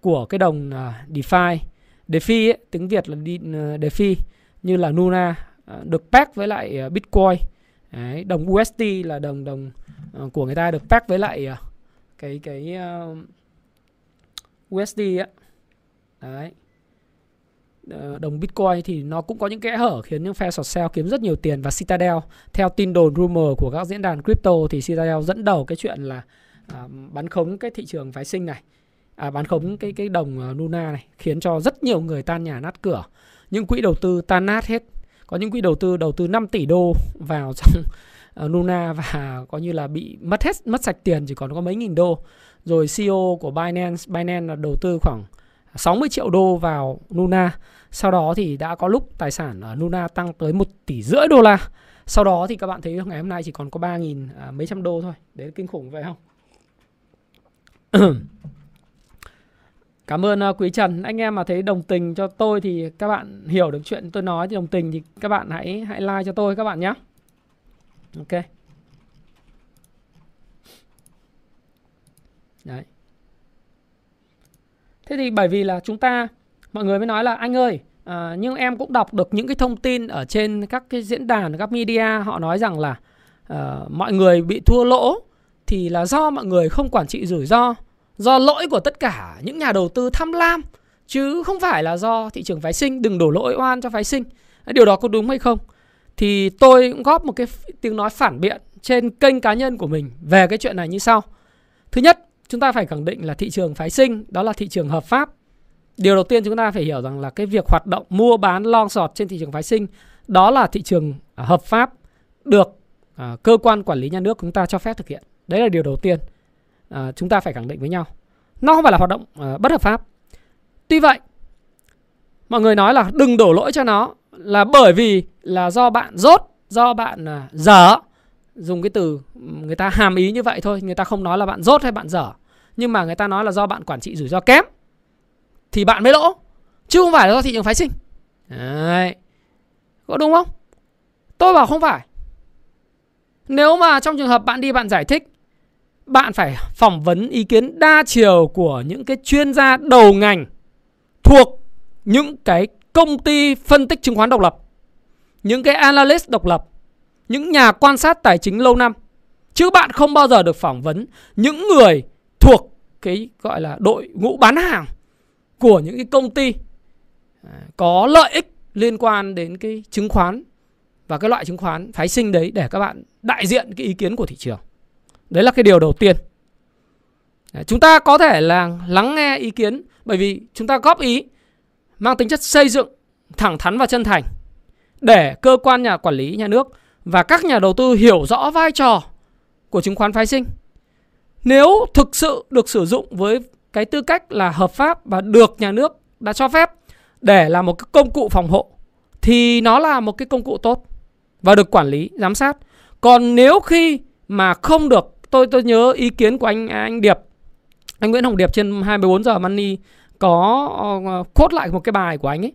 Speaker 2: của cái đồng à, DeFi. DeFi ấy, tiếng Việt là đi, ờ, DeFi như là Luna à, được pack với lại à, Bitcoin. Đấy, đồng USD là đồng đồng ờ, của người ta được pack với lại cái cái ờ, uh, USD á. Đấy. Ờ, đồng Bitcoin thì nó cũng có những kẽ hở khiến những phe short sell kiếm rất nhiều tiền. Và Citadel theo tin đồn rumor của các diễn đàn crypto thì Citadel dẫn đầu cái chuyện là à, bán khống cái thị trường phái sinh này. À, bán khống cái cái đồng ờ, Luna này khiến cho rất nhiều người tan nhà nát cửa. Những quỹ đầu tư tan nát hết. Có những quỹ đầu tư đầu tư 5 tỷ đô vào trong ờ, Luna và có như là bị mất hết mất sạch tiền chỉ còn có mấy nghìn đô. Rồi CEO của Binance Binance là đầu tư khoảng 60 triệu đô vào Luna sau đó thì đã có lúc tài sản ở Luna tăng tới 1 tỷ rưỡi đô la sau đó thì các bạn thấy ngày hôm nay chỉ còn có 3 nghìn à, mấy trăm đô thôi đấy là kinh khủng vậy không Cảm ơn uh, Quý Trần. Anh em mà thấy đồng tình cho tôi thì các bạn hiểu được chuyện tôi nói thì đồng tình thì các bạn hãy hãy like cho tôi các bạn nhé. Ok. Đấy. Thế thì bởi vì là chúng ta mọi người mới nói là anh ơi, à, nhưng em cũng đọc được những cái thông tin ở trên các cái diễn đàn, các media họ nói rằng là à, mọi người bị thua lỗ thì là do mọi người không quản trị rủi ro do lỗi của tất cả những nhà đầu tư tham lam chứ không phải là do thị trường phái sinh đừng đổ lỗi oan cho phái sinh. Điều đó có đúng hay không? Thì tôi cũng góp một cái tiếng nói phản biện trên kênh cá nhân của mình về cái chuyện này như sau. Thứ nhất chúng ta phải khẳng định là thị trường phái sinh đó là thị trường hợp pháp. Điều đầu tiên chúng ta phải hiểu rằng là cái việc hoạt động mua bán long sọt trên thị trường phái sinh đó là thị trường à, hợp pháp được à, cơ quan quản lý nhà nước chúng ta cho phép thực hiện. Đấy là điều đầu tiên à, chúng ta phải khẳng định với nhau. Nó không phải là hoạt động à, bất hợp pháp. Tuy vậy mọi người nói là đừng đổ lỗi cho nó là bởi vì là do bạn rốt do bạn à, dở. Dùng cái từ ừ, người ta hàm ý như vậy thôi người ta không nói là bạn rốt hay bạn dở nhưng mà người ta nói là do bạn quản trị rủi ro kém thì bạn mới lỗ chứ không phải là do thị trường phái sinh. Đấy. Có đúng không? Tôi bảo không phải. Nếu mà trong trường hợp bạn đi bạn giải thích bạn phải phỏng vấn ý kiến đa chiều của những cái chuyên gia đầu ngành thuộc những cái công ty phân tích chứng khoán độc lập, những cái analyst độc lập, những nhà quan sát tài chính lâu năm. Chứ bạn không bao giờ được phỏng vấn những người thuộc cái gọi là đội ngũ bán hàng của những cái công ty à, có lợi ích liên quan đến cái chứng khoán và cái loại chứng khoán phái sinh đấy để các bạn đại diện cái ý kiến của thị trường. Đấy là cái điều đầu tiên. À, chúng ta có thể là lắng nghe ý kiến bởi vì chúng ta góp ý mang tính chất xây dựng, thẳng thắn và chân thành để cơ quan nhà quản lý nhà nước và các nhà đầu tư hiểu rõ vai trò của chứng khoán phái sinh. Nếu thực sự được sử dụng với cái tư cách là hợp pháp và được nhà nước đã cho phép để là một cái công cụ phòng hộ thì nó là một cái công cụ tốt và được quản lý, giám sát. Còn nếu khi mà không được tôi tôi nhớ ý kiến của anh anh Điệp anh Nguyễn Hồng Điệp trên 24 giờ money có ờ, cốt lại một cái bài của anh ấy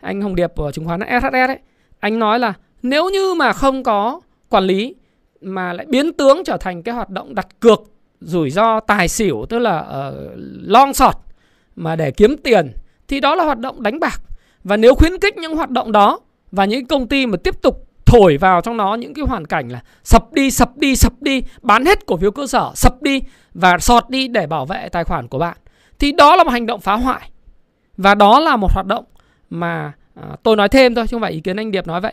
Speaker 2: anh Hồng Điệp ở chứng khoán SHS ấy anh nói là nếu như mà không có quản lý mà lại biến tướng trở thành cái hoạt động đặt cược rủi ro tài xỉu tức là uh, long sọt mà để kiếm tiền thì đó là hoạt động đánh bạc. Và nếu khuyến khích những hoạt động đó và những công ty mà tiếp tục thổi vào trong nó những cái hoàn cảnh là sập đi sập đi sập đi bán hết cổ phiếu cơ sở sập đi và sọt đi để bảo vệ tài khoản của bạn thì đó là một hành động phá hoại. Và đó là một hoạt động mà à, tôi nói thêm thôi chứ không phải ý kiến anh Điệp nói vậy.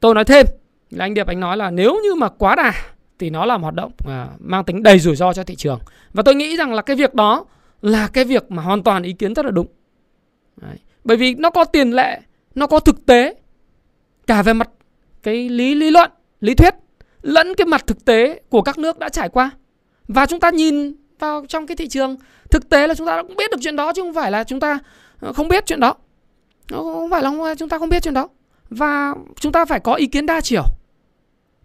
Speaker 2: Tôi nói thêm là anh Điệp anh nói là nếu như mà quá đà thì nó là một hoạt động à, mang tính đầy rủi ro cho thị trường và tôi nghĩ rằng là cái việc đó là cái việc mà hoàn toàn ý kiến rất là đúng Đấy. bởi vì nó có tiền lệ nó có thực tế cả về mặt cái lý lý luận, lý thuyết lẫn cái mặt thực tế của các nước đã trải qua. Và chúng ta nhìn vào trong cái thị trường thực tế là chúng ta cũng biết được chuyện đó chứ không phải là chúng ta ờ, không biết chuyện đó. Không phải là chúng ta không biết chuyện đó. và chúng ta phải có ý kiến đa chiều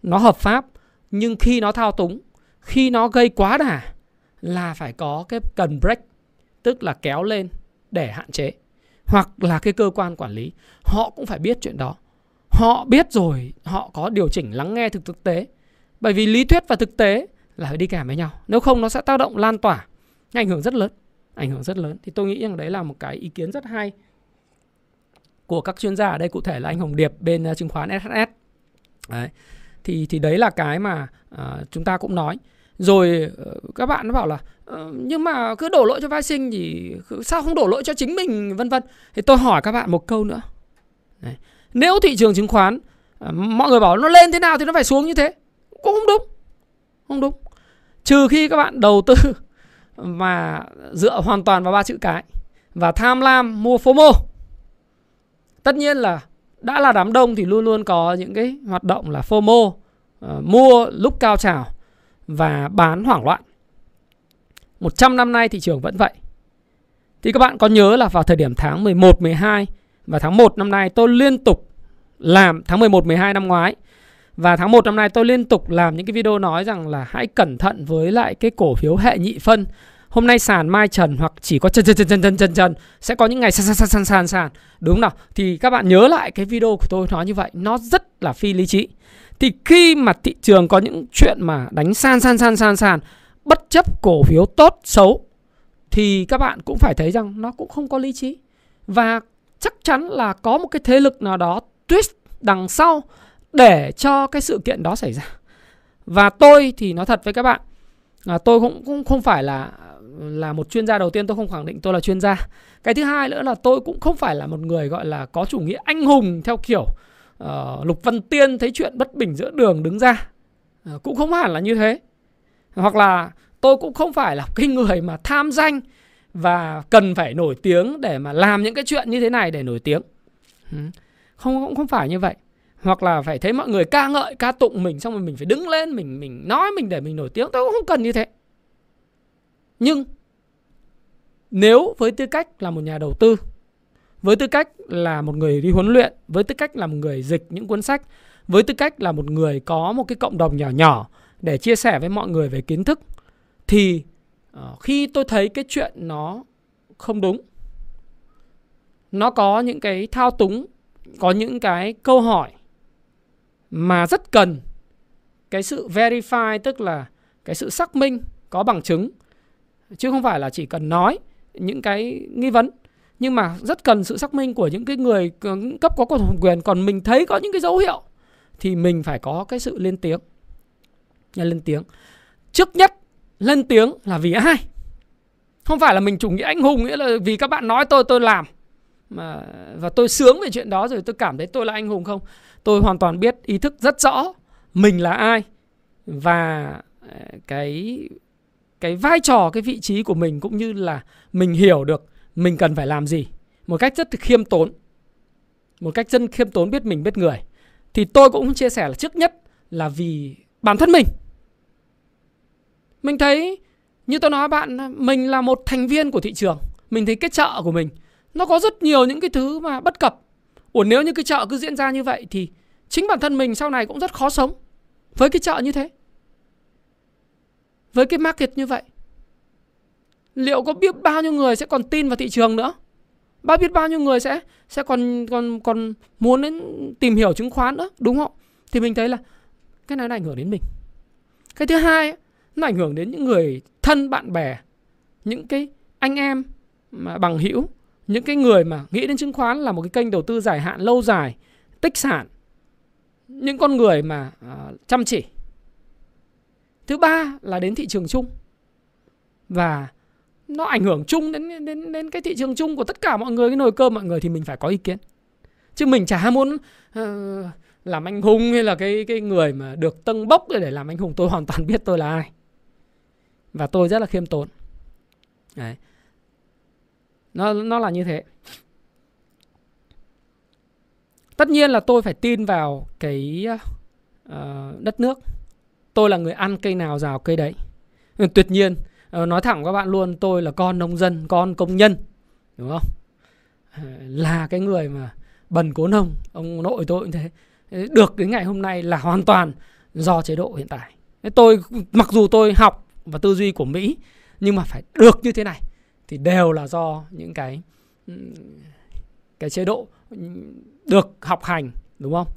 Speaker 2: nó hợp pháp nhưng khi nó thao túng, khi nó gây quá đà là phải có cái cần break, tức là kéo lên để hạn chế. Hoặc là cái cơ quan quản lý, họ cũng phải biết chuyện đó. Họ biết rồi, họ có điều chỉnh lắng nghe thực thực tế. Bởi vì lý thuyết và thực tế là phải đi kèm với nhau. Nếu không, nó sẽ tác động lan tỏa, ảnh hưởng rất lớn, ảnh hưởng rất lớn. Thì tôi nghĩ rằng đấy là một cái ý kiến rất hay của các chuyên gia ở đây. Cụ thể là anh Hồng Điệp bên à, chứng khoán SHS đấy thì thì đấy là cái mà uh, chúng ta cũng nói. Rồi uh, các bạn nó bảo là uh, nhưng mà cứ đổ lỗi cho vai sinh thì sao không đổ lỗi cho chính mình? vân vân. Thì tôi hỏi các bạn một câu nữa. Đấy. nếu thị trường chứng khoán uh, mọi người bảo nó lên thế nào thì nó phải xuống như thế. Cũng không đúng. Không đúng. Trừ khi các bạn đầu tư mà dựa hoàn toàn vào ba chữ cái và tham lam mua FOMO. Tất nhiên là đã là đám đông thì luôn luôn có những cái hoạt động là FOMO uh, mua lúc cao trào và bán hoảng loạn 100 năm nay thị trường vẫn vậy thì các bạn có nhớ là vào thời điểm tháng 11, 12 và tháng 1 năm nay tôi liên tục làm tháng 11, 12 năm ngoái và tháng 1 năm nay tôi liên tục làm những cái video nói rằng là hãy cẩn thận với lại cái cổ phiếu hệ nhị phân. Hôm nay sàn mai trần hoặc chỉ có chân chân chân chân chân chân chân sẽ có những ngày sàn sàn sàn sàn sàn đúng không nào? Thì các bạn nhớ lại cái video của tôi nói như vậy, nó rất là phi lý trí. Thì khi mà thị trường có những chuyện mà đánh san san san san sàn bất chấp cổ phiếu tốt xấu thì các bạn cũng phải thấy rằng nó cũng không có lý trí. Và chắc chắn là có một cái thế lực nào đó twist đằng sau để cho cái sự kiện đó xảy ra và tôi thì nói thật với các bạn à, tôi cũng, cũng không phải là là một chuyên gia đầu tiên tôi không khẳng định tôi là chuyên gia. Cái thứ hai nữa là tôi cũng không phải là một người gọi là có chủ nghĩa anh hùng theo kiểu uh, lục văn tiên thấy chuyện bất bình giữa đường đứng ra. Uh, cũng không hẳn là như thế. Hoặc là tôi cũng không phải là cái người mà tham danh và cần phải nổi tiếng để mà làm những cái chuyện như thế này để nổi tiếng. Ừ, không cũng không phải như vậy. Hoặc là phải thấy mọi người ca ngợi ca tụng mình xong rồi mình phải đứng lên mình mình nói mình để mình nổi tiếng. Tôi cũng không cần như thế nhưng nếu với tư cách là một nhà đầu tư, với tư cách là một người đi huấn luyện, với tư cách là một người dịch những cuốn sách, với tư cách là một người có một cái cộng đồng nhỏ nhỏ để chia sẻ với mọi người về kiến thức, thì ờ, khi tôi thấy cái chuyện nó không đúng, nó có những cái thao túng, có những cái câu hỏi mà rất cần cái sự verify, tức là cái sự xác minh có bằng chứng chứ không phải là chỉ cần nói những cái nghi vấn. Nhưng mà rất cần sự xác minh của những cái người cấp có thẩm quyền. Còn mình thấy có những cái dấu hiệu thì mình phải có cái sự lên tiếng. Nhà lên tiếng. Trước nhất lên tiếng là vì ai? Không phải là mình chủ nghĩa anh hùng, nghĩa là vì các bạn nói tôi tôi làm. Mà, và tôi sướng về chuyện đó rồi tôi cảm thấy tôi là anh hùng không? Tôi hoàn toàn biết ý thức rất rõ mình là ai. Và ờ, cái cái vai trò, cái vị trí của mình cũng như là mình hiểu được mình cần phải làm gì. Một cách rất khiêm tốn, một cách dân khiêm tốn biết mình, biết người. Thì tôi cũng chia sẻ là trước nhất là vì bản thân mình. Mình thấy như tôi nói bạn, mình là một thành viên của thị trường. Mình thấy cái chợ của mình, nó có rất nhiều những cái thứ mà bất cập. Ủa, nếu như cái chợ cứ diễn ra như vậy thì chính bản thân mình sau này cũng rất khó sống với cái chợ như thế. Với cái market như vậy. Liệu có biết bao nhiêu người sẽ còn tin vào thị trường nữa? Bao biết bao nhiêu người sẽ sẽ còn còn còn muốn đến tìm hiểu chứng khoán nữa, đúng không? Thì mình thấy là cái này nó ảnh hưởng đến mình. Cái thứ hai nó ảnh hưởng đến những người thân bạn bè, những cái anh em mà bằng hữu những cái người mà nghĩ đến chứng khoán là một cái kênh đầu tư dài hạn lâu dài tích sản những con người mà uh, chăm chỉ thứ ba là đến thị trường chung. Và nó ảnh hưởng chung đến đến đến cái thị trường chung của tất cả mọi người cái nồi cơm mọi người thì mình phải có ý kiến. Chứ mình chả muốn uh, làm anh hùng hay là cái cái người mà được tâng bốc để làm anh hùng tôi hoàn toàn biết tôi là ai. Và tôi rất là khiêm tốn. Đấy. Nó nó là như thế. Tất nhiên là tôi phải tin vào cái uh, đất nước tôi là người ăn cây nào rào cây đấy. Ừ, tuyệt nhiên ờ, nói thẳng các bạn luôn, tôi là con nông dân, con công nhân, đúng không? Ờ, là cái người mà bần cố nông, ông nội tôi cũng thế. Ờ, được đến ngày hôm nay là hoàn toàn do chế độ hiện tại. Tôi, mặc dù tôi học và tư duy của mỹ, nhưng mà phải được như thế này, thì đều là do những cái ừ, cái chế độ được học hành, đúng không?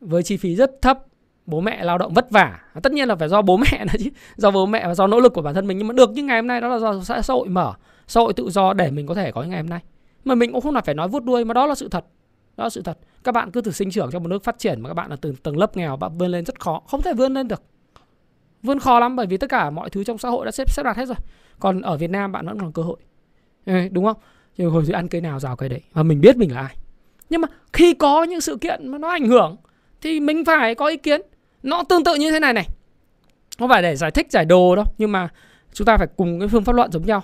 Speaker 2: Với chi phí rất thấp bố mẹ lao động vất vả. Tất nhiên là phải do bố mẹ nữa chứ, do bố mẹ và do nỗ lực của bản thân mình. Nhưng mà được như ngày hôm nay, đó là do xã hội mở, xã hội tự do để mình có thể có những ngày hôm nay. Mà mình cũng không phải nói vuốt đuôi, mà đó là sự thật, đó là sự thật. Các bạn cứ thử sinh trưởng trong một nước phát triển mà các bạn là từ tầng lớp nghèo, bạn vươn lên rất khó, không thể vươn lên được. Vươn khó lắm, bởi vì tất cả mọi thứ trong xã hội đã xếp xếp đặt hết rồi. Còn ở Việt Nam bạn vẫn còn cơ hội. Đúng không? Nhưng hồi ăn cây nào rào cây đấy và mình biết mình là ai. Nhưng mà khi có những sự kiện mà nó ảnh hưởng, thì mình phải có ý kiến nó tương tự như thế này này. Không phải để giải thích, giải đồ đâu nhưng mà chúng ta phải cùng cái phương pháp luận giống nhau.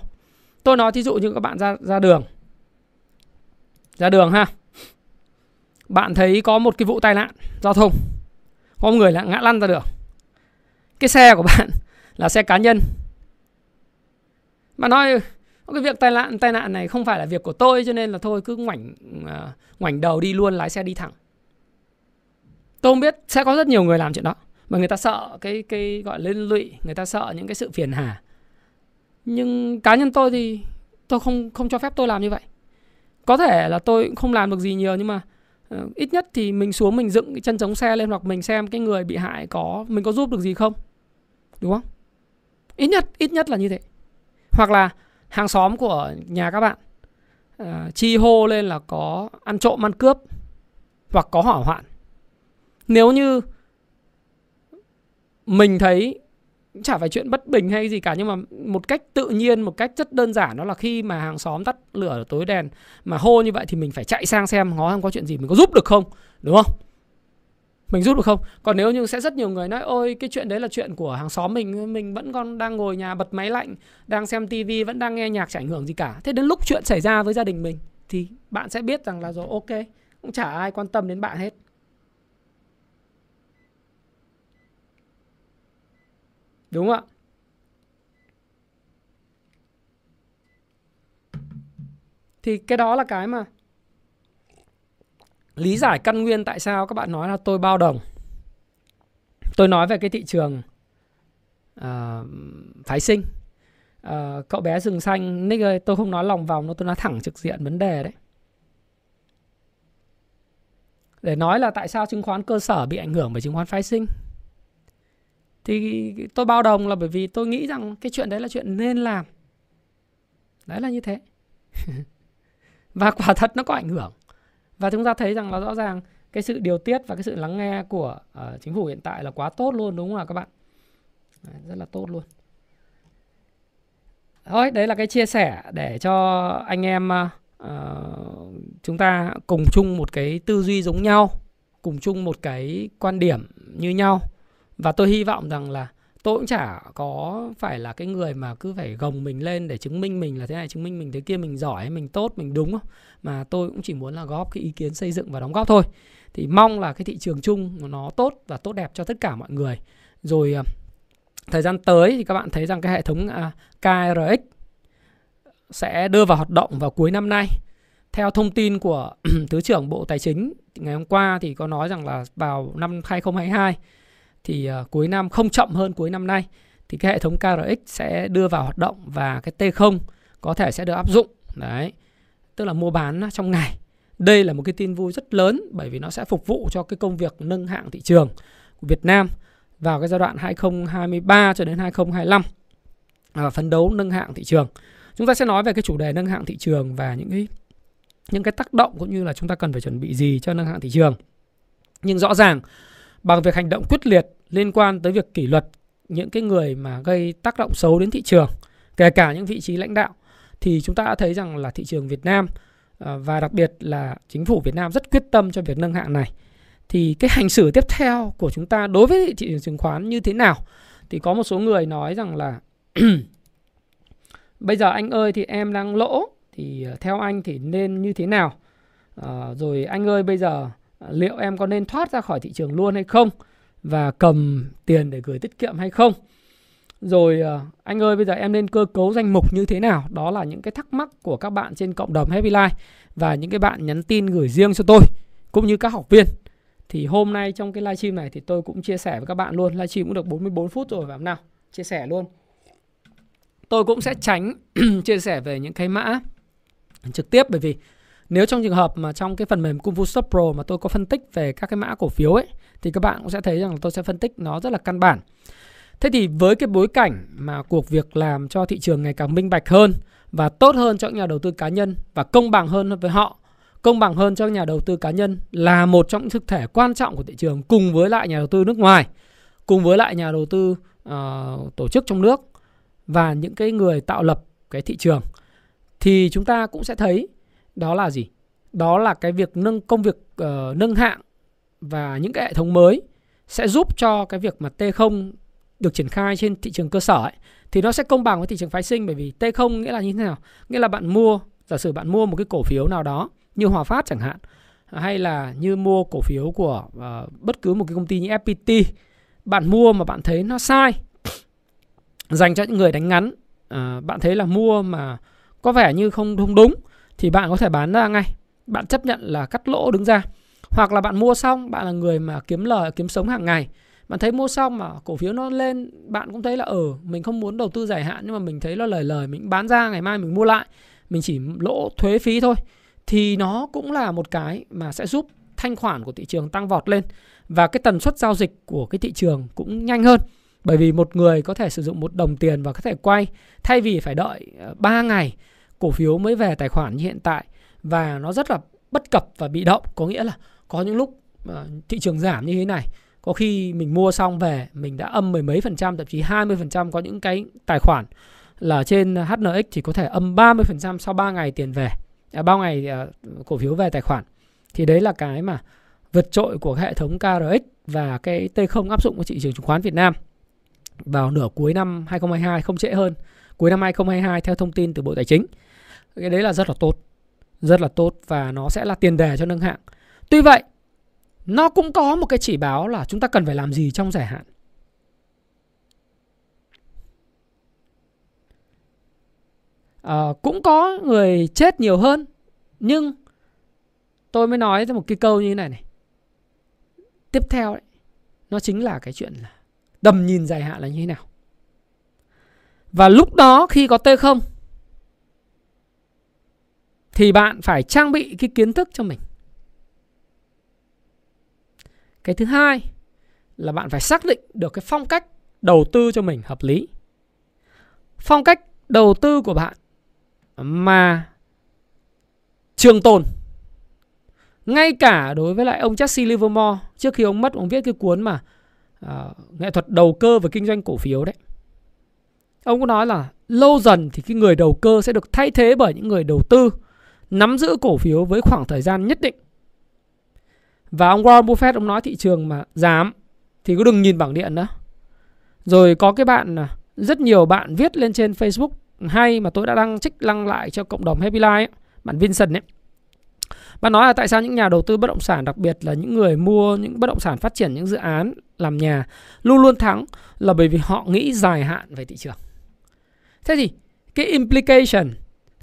Speaker 2: Tôi nói thí dụ như các bạn ra ra đường. Ra đường ha. Bạn thấy có một cái vụ tai nạn giao thông. Có người là ngã lăn ra đường. Cái xe của bạn là xe cá nhân. Mà nói cái việc tai nạn tai nạn này không phải là việc của tôi, cho nên là thôi cứ ngoảnh ờ, ngoảnh đầu đi luôn, lái xe đi thẳng tôi không biết sẽ có rất nhiều người làm chuyện đó mà người ta sợ cái cái gọi lên lụy người ta sợ những cái sự phiền hà. Nhưng cá nhân tôi thì tôi không không cho phép tôi làm như vậy. Có thể là tôi cũng không làm được gì nhiều nhưng mà uh, ít nhất thì mình xuống mình dựng cái chân chống xe lên hoặc mình xem cái người bị hại có mình có giúp được gì không đúng không? Ít nhất ít nhất là như thế. Hoặc là hàng xóm của nhà các bạn uh, chi hô lên là có ăn trộm ăn cướp hoặc có hỏa hoạn nếu như mình thấy chả phải chuyện bất bình hay gì cả, nhưng mà một cách tự nhiên, một cách rất đơn giản, đó là khi mà hàng xóm tắt lửa tối đèn mà hô như vậy thì mình phải chạy sang xem ngó không có chuyện gì, mình có giúp được không, đúng không? Mình giúp được không? Còn nếu như sẽ rất nhiều người nói, ôi, cái chuyện đấy là chuyện của hàng xóm mình mình vẫn còn đang ngồi nhà bật máy lạnh, đang xem tivi vẫn đang nghe nhạc, chả ảnh hưởng gì cả. Thế đến lúc chuyện xảy ra với gia đình mình thì bạn sẽ biết rằng là rồi, ok, cũng chả ai quan tâm đến bạn hết. Đúng không ạ. Thì cái đó là cái mà lý giải căn nguyên tại sao các bạn nói là tôi bao đồng. Tôi nói về cái thị trường uh, phái sinh. Uh, cậu bé rừng xanh Nick ơi tôi không nói lòng vòng tôi nói thẳng trực diện vấn đề đấy. Để nói là tại sao chứng khoán cơ sở bị ảnh hưởng bởi chứng khoán phái sinh thì tôi bao đồng là bởi vì tôi nghĩ rằng cái chuyện đấy là chuyện nên làm. Đấy là như thế. Và quả thật nó có ảnh hưởng. Và chúng ta thấy rằng là rõ ràng cái sự điều tiết và cái sự lắng nghe của uh, chính phủ hiện tại là quá tốt luôn đúng không ạ các bạn? Đấy, rất là tốt luôn. Thôi đấy là cái chia sẻ để cho anh em uh, chúng ta cùng chung một cái tư duy giống nhau cùng chung một cái quan điểm như nhau và tôi hy vọng rằng là tôi cũng chả có phải là cái người mà cứ phải gồng mình lên để chứng minh mình là thế này, chứng minh mình thế kia, mình giỏi, mình tốt, mình đúng không? Mà tôi cũng chỉ muốn là góp cái ý kiến xây dựng và đóng góp thôi. Thì mong là cái thị trường chung nó tốt và tốt đẹp cho tất cả mọi người. Rồi ờ, thời gian tới thì các bạn thấy rằng cái hệ thống à, KRX sẽ đưa vào hoạt động vào cuối năm nay. Theo thông tin của Thứ trưởng Bộ Tài chính, ngày hôm qua thì có nói rằng là vào năm 2022 thì uh, cuối năm không chậm hơn cuối năm nay thì cái hệ thống KRX sẽ đưa vào hoạt động và cái T0 có thể sẽ được áp dụng. Đấy. Tức là mua bán trong ngày. Đây là một cái tin vui rất lớn bởi vì nó sẽ phục vụ cho cái công việc nâng hạng thị trường của Việt Nam vào cái giai đoạn 2023 cho đến 2025 và phấn đấu nâng hạng thị trường. Chúng ta sẽ nói về cái chủ đề nâng hạng thị trường và những cái những cái tác động cũng như là chúng ta cần phải chuẩn bị gì cho nâng hạng thị trường. Nhưng rõ ràng bằng việc hành động quyết liệt liên quan tới việc kỷ luật những cái người mà gây tác động xấu đến thị trường, kể cả những vị trí lãnh đạo thì chúng ta đã thấy rằng là thị trường Việt Nam à, và đặc biệt là chính phủ Việt Nam rất quyết tâm cho việc nâng hạng này. Thì cái hành xử tiếp theo của chúng ta đối với thị trường chứng khoán như thế nào? Thì có một số người nói rằng là bây giờ anh ơi thì em đang lỗ thì à, theo anh thì nên như thế nào? À, rồi anh ơi bây giờ à, liệu em có nên thoát ra khỏi thị trường luôn hay không và cầm tiền để gửi tiết kiệm hay không? Rồi ờ, anh ơi, bây giờ em nên cơ cấu danh mục như thế nào? Đó là những cái thắc mắc của các bạn trên cộng đồng Happy Life và những cái bạn nhắn tin gửi riêng cho tôi, cũng như các học viên. Thì hôm nay trong cái livestream này thì tôi cũng chia sẻ với các bạn luôn. Livestream cũng được 44 phút rồi, phải không nào? Chia sẻ luôn. Tôi cũng sẽ tránh chia sẻ về những cái mã trực tiếp, bởi vì nếu trong trường hợp mà trong cái phần mềm Kung Fu Shop Pro mà tôi có phân tích về các cái mã cổ phiếu ấy thì các bạn cũng sẽ thấy rằng là tôi sẽ phân tích nó rất là căn bản. Thế thì với cái bối cảnh mà cuộc việc làm cho thị trường ngày càng minh bạch hơn và tốt hơn cho nhà đầu tư cá nhân và công bằng hơn với họ, công bằng hơn cho nhà đầu tư cá nhân là một trong những thực thể quan trọng của thị trường cùng với lại nhà đầu tư nước ngoài, cùng với lại nhà đầu tư uh, tổ chức trong nước và những cái người tạo lập cái thị trường thì chúng ta cũng sẽ thấy đó là gì? Đó là cái việc nâng công việc uh, nâng hạng và những cái hệ thống mới sẽ giúp cho cái việc mà T0 được triển khai trên thị trường cơ sở ấy, thì nó sẽ công bằng với thị trường phái sinh bởi vì T0 nghĩa là như thế nào? Nghĩa là bạn mua, giả sử bạn mua một cái cổ phiếu nào đó như Hòa Phát chẳng hạn hay là như mua cổ phiếu của uh, bất cứ một cái công ty như FPT bạn mua mà bạn thấy nó sai dành cho những người đánh ngắn uh, bạn thấy là mua mà có vẻ như không không đúng thì bạn có thể bán ra ngay bạn chấp nhận là cắt lỗ đứng ra hoặc là bạn mua xong bạn là người mà kiếm lời kiếm sống hàng ngày. Bạn thấy mua xong mà cổ phiếu nó lên bạn cũng thấy là ở ừ, mình không muốn đầu tư dài hạn nhưng mà mình thấy nó lời lời mình bán ra ngày mai mình mua lại. Mình chỉ lỗ thuế phí thôi. Thì nó cũng là một cái mà sẽ giúp thanh khoản của thị trường tăng vọt lên. Và cái tần suất giao dịch của cái thị trường cũng nhanh hơn. Bởi vì một người có thể sử dụng một đồng tiền và có thể quay thay vì phải đợi ờ, 3 ngày cổ phiếu mới về tài khoản như hiện tại. Và nó rất là bất cập và bị động. Có nghĩa là có những lúc uh, thị trường giảm như thế này có khi mình mua xong về mình đã âm mười mấy phần trăm thậm chí 20 phần trăm có những cái tài khoản là trên HNX thì có thể âm 30 phần trăm sau 3 ngày tiền về à, bao ngày uh, cổ phiếu về tài khoản. Thì đấy là cái mà vượt trội của hệ thống KRX và cái T0 áp dụng của thị trường chứng khoán Việt Nam vào nửa cuối năm 2022 không trễ hơn. Cuối năm 2022 theo thông tin từ Bộ Tài chính. Cái đấy là rất là tốt rất là tốt và nó sẽ là tiền đề cho nâng hạng tuy vậy nó cũng có một cái chỉ báo là chúng ta cần phải làm gì trong dài hạn. À, cũng có người chết nhiều hơn nhưng tôi mới nói ra một cái câu như thế này này. Tiếp theo đấy nó chính là cái chuyện là tầm nhìn dài hạn là như thế nào. Và lúc đó khi có t không thì bạn phải trang bị cái kiến thức cho mình cái thứ hai là bạn phải xác định được cái phong cách đầu tư cho mình hợp lý. Phong cách đầu tư của bạn mà trường tồn. Ngay cả đối với lại ông Jesse Livermore trước khi ông mất ông viết cái cuốn mà uh, nghệ thuật đầu cơ và kinh doanh cổ phiếu đấy. Ông có nói là lâu dần thì cái người đầu cơ sẽ được thay thế bởi những người đầu tư nắm giữ cổ phiếu với khoảng thời gian nhất định. Và ông Warren Buffett ông nói thị trường mà giảm thì cứ đừng nhìn bảng điện nữa. Rồi có cái bạn rất nhiều bạn viết lên trên Facebook hay mà tôi đã đăng trích lăng lại cho cộng đồng Happy Life ấy, bạn Vincent ấy. Bạn nói là tại sao những nhà đầu tư bất động sản đặc biệt là những người mua những bất động sản phát triển những dự án làm nhà luôn luôn thắng là bởi vì họ nghĩ dài hạn về thị trường. Thế thì cái implication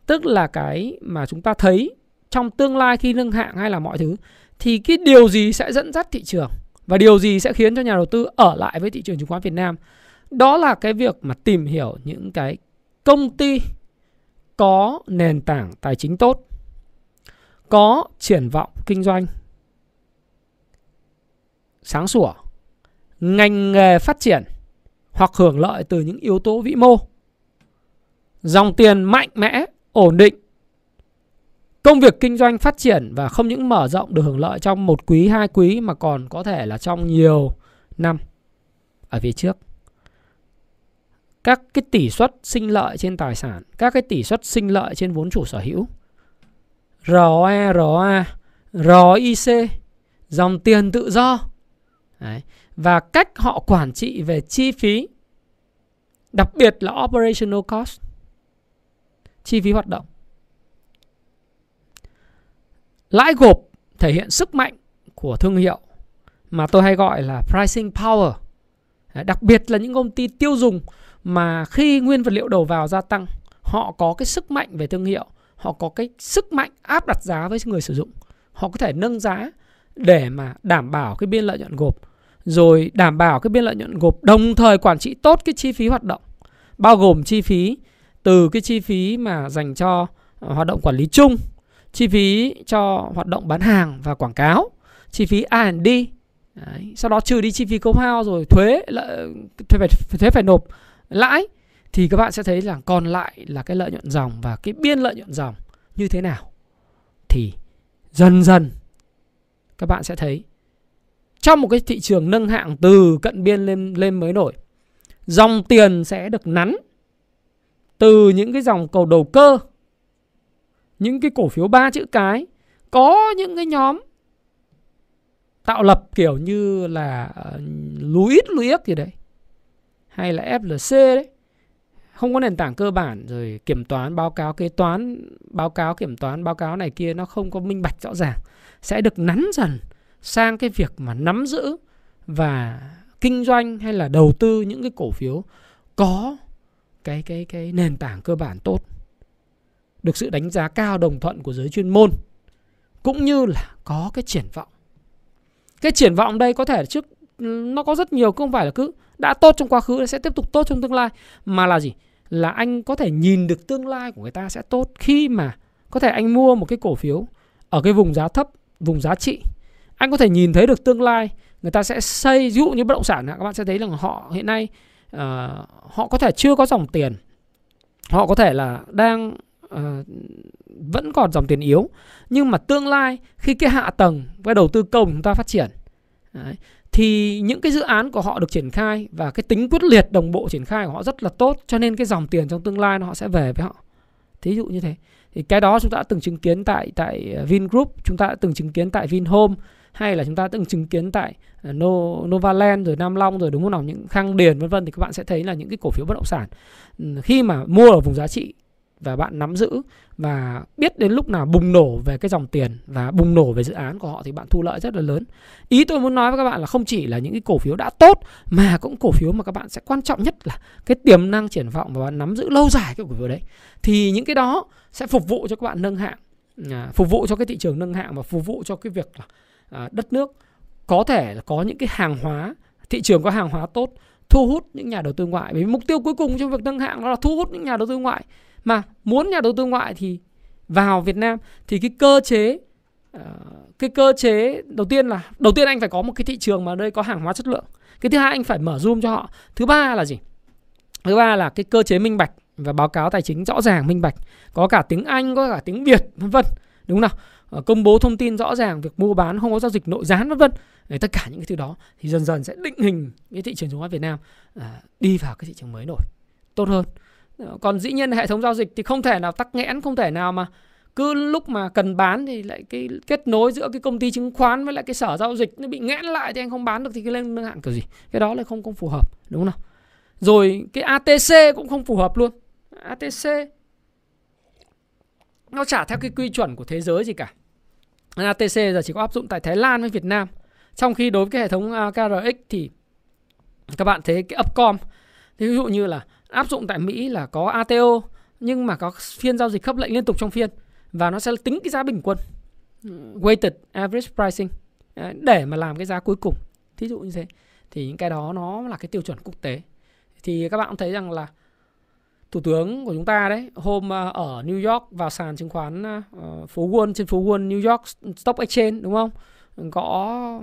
Speaker 2: tức là cái mà chúng ta thấy trong tương lai khi nâng hạng hay là mọi thứ thì cái điều gì sẽ dẫn dắt thị trường? Và điều gì sẽ khiến cho nhà đầu tư ở lại với thị trường chứng khoán Việt Nam? Đó là cái việc mà tìm hiểu những cái công ty có nền tảng tài chính tốt, có triển vọng kinh doanh, sáng sủa, ngành nghề phát triển hoặc hưởng lợi từ những yếu tố vĩ mô. Dòng tiền mạnh mẽ, ổn định công việc kinh doanh phát triển và không những mở rộng được hưởng lợi trong một quý hai quý mà còn có thể là trong nhiều năm ở phía trước các cái tỷ suất sinh lợi trên tài sản các cái tỷ suất sinh lợi trên vốn chủ sở hữu ROE, ROA, ROIC, dòng tiền tự do Đấy. và cách họ quản trị về chi phí đặc biệt là operational cost chi phí hoạt động. Lãi gộp thể hiện sức mạnh của thương hiệu mà tôi hay gọi là pricing power. Đặc biệt là những công ty tiêu dùng mà khi nguyên vật liệu đầu vào gia tăng, họ có cái sức mạnh về thương hiệu, họ có cái sức mạnh áp đặt giá với người sử dụng. Họ có thể nâng giá để mà đảm bảo cái biên lợi nhuận gộp rồi đảm bảo cái biên lợi nhuận gộp đồng thời quản trị tốt cái chi phí hoạt động bao gồm chi phí từ cái chi phí mà dành cho ờ, hoạt động quản lý chung chi phí cho hoạt động bán hàng và quảng cáo chi phí R&D Đấy. sau đó trừ đi chi phí công hao rồi thuế lợi, thuế phải thuế phải nộp lãi thì các bạn sẽ thấy là còn lại là cái lợi nhuận dòng và cái biên lợi nhuận dòng như thế nào thì dần dần các bạn sẽ thấy trong một cái thị trường nâng hạng từ cận biên lên lên mới nổi dòng tiền sẽ được nắn từ những cái dòng cầu đầu cơ những cái cổ phiếu ba chữ cái, có những cái nhóm tạo lập kiểu như là ờ, Louis Louis gì đấy, hay là FLC đấy. Không có nền tảng cơ bản, rồi kiểm toán, báo cáo kế toán, báo cáo kiểm toán, báo cáo này kia, nó không có minh bạch rõ ràng. Sẽ được nắn dần sang cái việc mà nắm giữ và kinh doanh hay là đầu tư những cái cổ phiếu có cái cái cái nền tảng cơ bản tốt được sự đánh giá cao đồng thuận của giới chuyên môn cũng như là có cái triển vọng. Cái triển vọng đây có thể trước nó có rất nhiều không phải là cứ đã tốt trong quá khứ sẽ tiếp tục tốt trong tương lai mà là gì? Là anh có thể nhìn được tương lai của người ta sẽ tốt khi mà có thể anh mua một cái cổ phiếu ở cái vùng giá thấp vùng giá trị. Anh có thể nhìn thấy được tương lai người ta sẽ xây ví dụ như bất động sản các bạn sẽ thấy rằng họ hiện nay uh, họ có thể chưa có dòng tiền. Họ có thể là đang uh, vẫn còn dòng tiền yếu. Nhưng mà tương lai khi cái hạ tầng cái đầu tư công chúng ta phát triển đấy, thì những cái dự án của họ được triển khai và cái tính quyết liệt đồng bộ triển khai của họ rất là tốt cho nên cái dòng tiền trong tương lai nó họ sẽ về với họ. Thí dụ như thế. Thì cái đó chúng ta đã từng chứng kiến tại tại ờ, Vingroup chúng ta đã từng chứng kiến tại Vinhome hay là chúng ta từng chứng kiến tại ờ, no, Novaland rồi Nam Long rồi đúng không nào? Những Khang Điền vân vân thì các bạn sẽ thấy là những cái cổ phiếu bất động sản ừ, khi mà mua ở vùng giá trị và bạn nắm giữ và biết đến lúc nào bùng nổ về cái dòng tiền và bùng nổ về dự án của họ thì bạn thu lợi rất là lớn. Ý tôi muốn nói với các bạn là không chỉ là những cái cổ phiếu đã tốt mà cũng cổ phiếu mà các bạn sẽ quan trọng nhất là cái tiềm năng triển vọng và bạn nắm giữ lâu dài cái cổ phiếu đấy. Thì những cái đó sẽ phục vụ cho các bạn nâng hạng, à, phục vụ cho cái thị trường nâng hạng và phục vụ cho cái việc là à, đất nước có thể là có những cái hàng hóa thị trường có hàng hóa tốt thu hút những nhà đầu tư ngoại vì mục tiêu cuối cùng trong việc nâng hạng đó là thu hút những nhà đầu tư ngoại mà muốn nhà đầu tư ngoại thì vào Việt Nam thì cái cơ chế ờ, cái cơ chế đầu tiên là đầu tiên anh phải có một cái thị trường mà đây có hàng hóa chất lượng. Cái thứ hai anh phải mở zoom cho họ. Thứ ba là gì? Thứ ba là cái cơ chế minh bạch và báo cáo tài chính rõ ràng minh bạch. Có cả tiếng Anh có cả tiếng Việt vân vân. Đúng không nào? Ờ, công bố thông tin rõ ràng việc mua bán không có giao dịch nội gián vân vân. Tất cả những cái thứ đó thì dần dần sẽ định hình cái thị trường chứng khoán Việt Nam à, đi vào cái thị trường mới nổi. Tốt hơn còn dĩ nhiên hệ thống giao dịch thì không thể nào tắc nghẽn, không thể nào mà cứ lúc mà cần bán thì lại cái kết nối giữa cái công ty chứng khoán với lại cái sở giao dịch nó bị nghẽn lại thì anh không bán được thì cái lên nâng hạng kiểu gì. Cái đó là không không phù hợp, đúng không nào? Rồi cái ATC cũng không phù hợp luôn. ATC nó trả theo cái quy chuẩn của thế giới gì cả. ATC giờ chỉ có áp dụng tại Thái Lan với Việt Nam. Trong khi đối với cái hệ thống KRX thì các bạn thấy cái Upcom thì ví dụ như là áp dụng tại Mỹ là có ATO nhưng mà có phiên giao dịch khớp lệnh liên tục trong phiên, và nó sẽ tính cái giá bình quân, weighted average pricing để mà làm cái giá cuối cùng. Thí dụ như thế, thì những cái đó nó là cái tiêu chuẩn quốc tế. Thì các bạn cũng thấy rằng là thủ tướng của chúng ta đấy, hôm ờ, ở New York vào sàn chứng khoán ờ, phố Wall, trên phố Wall, New York Stock Exchange, đúng không? Có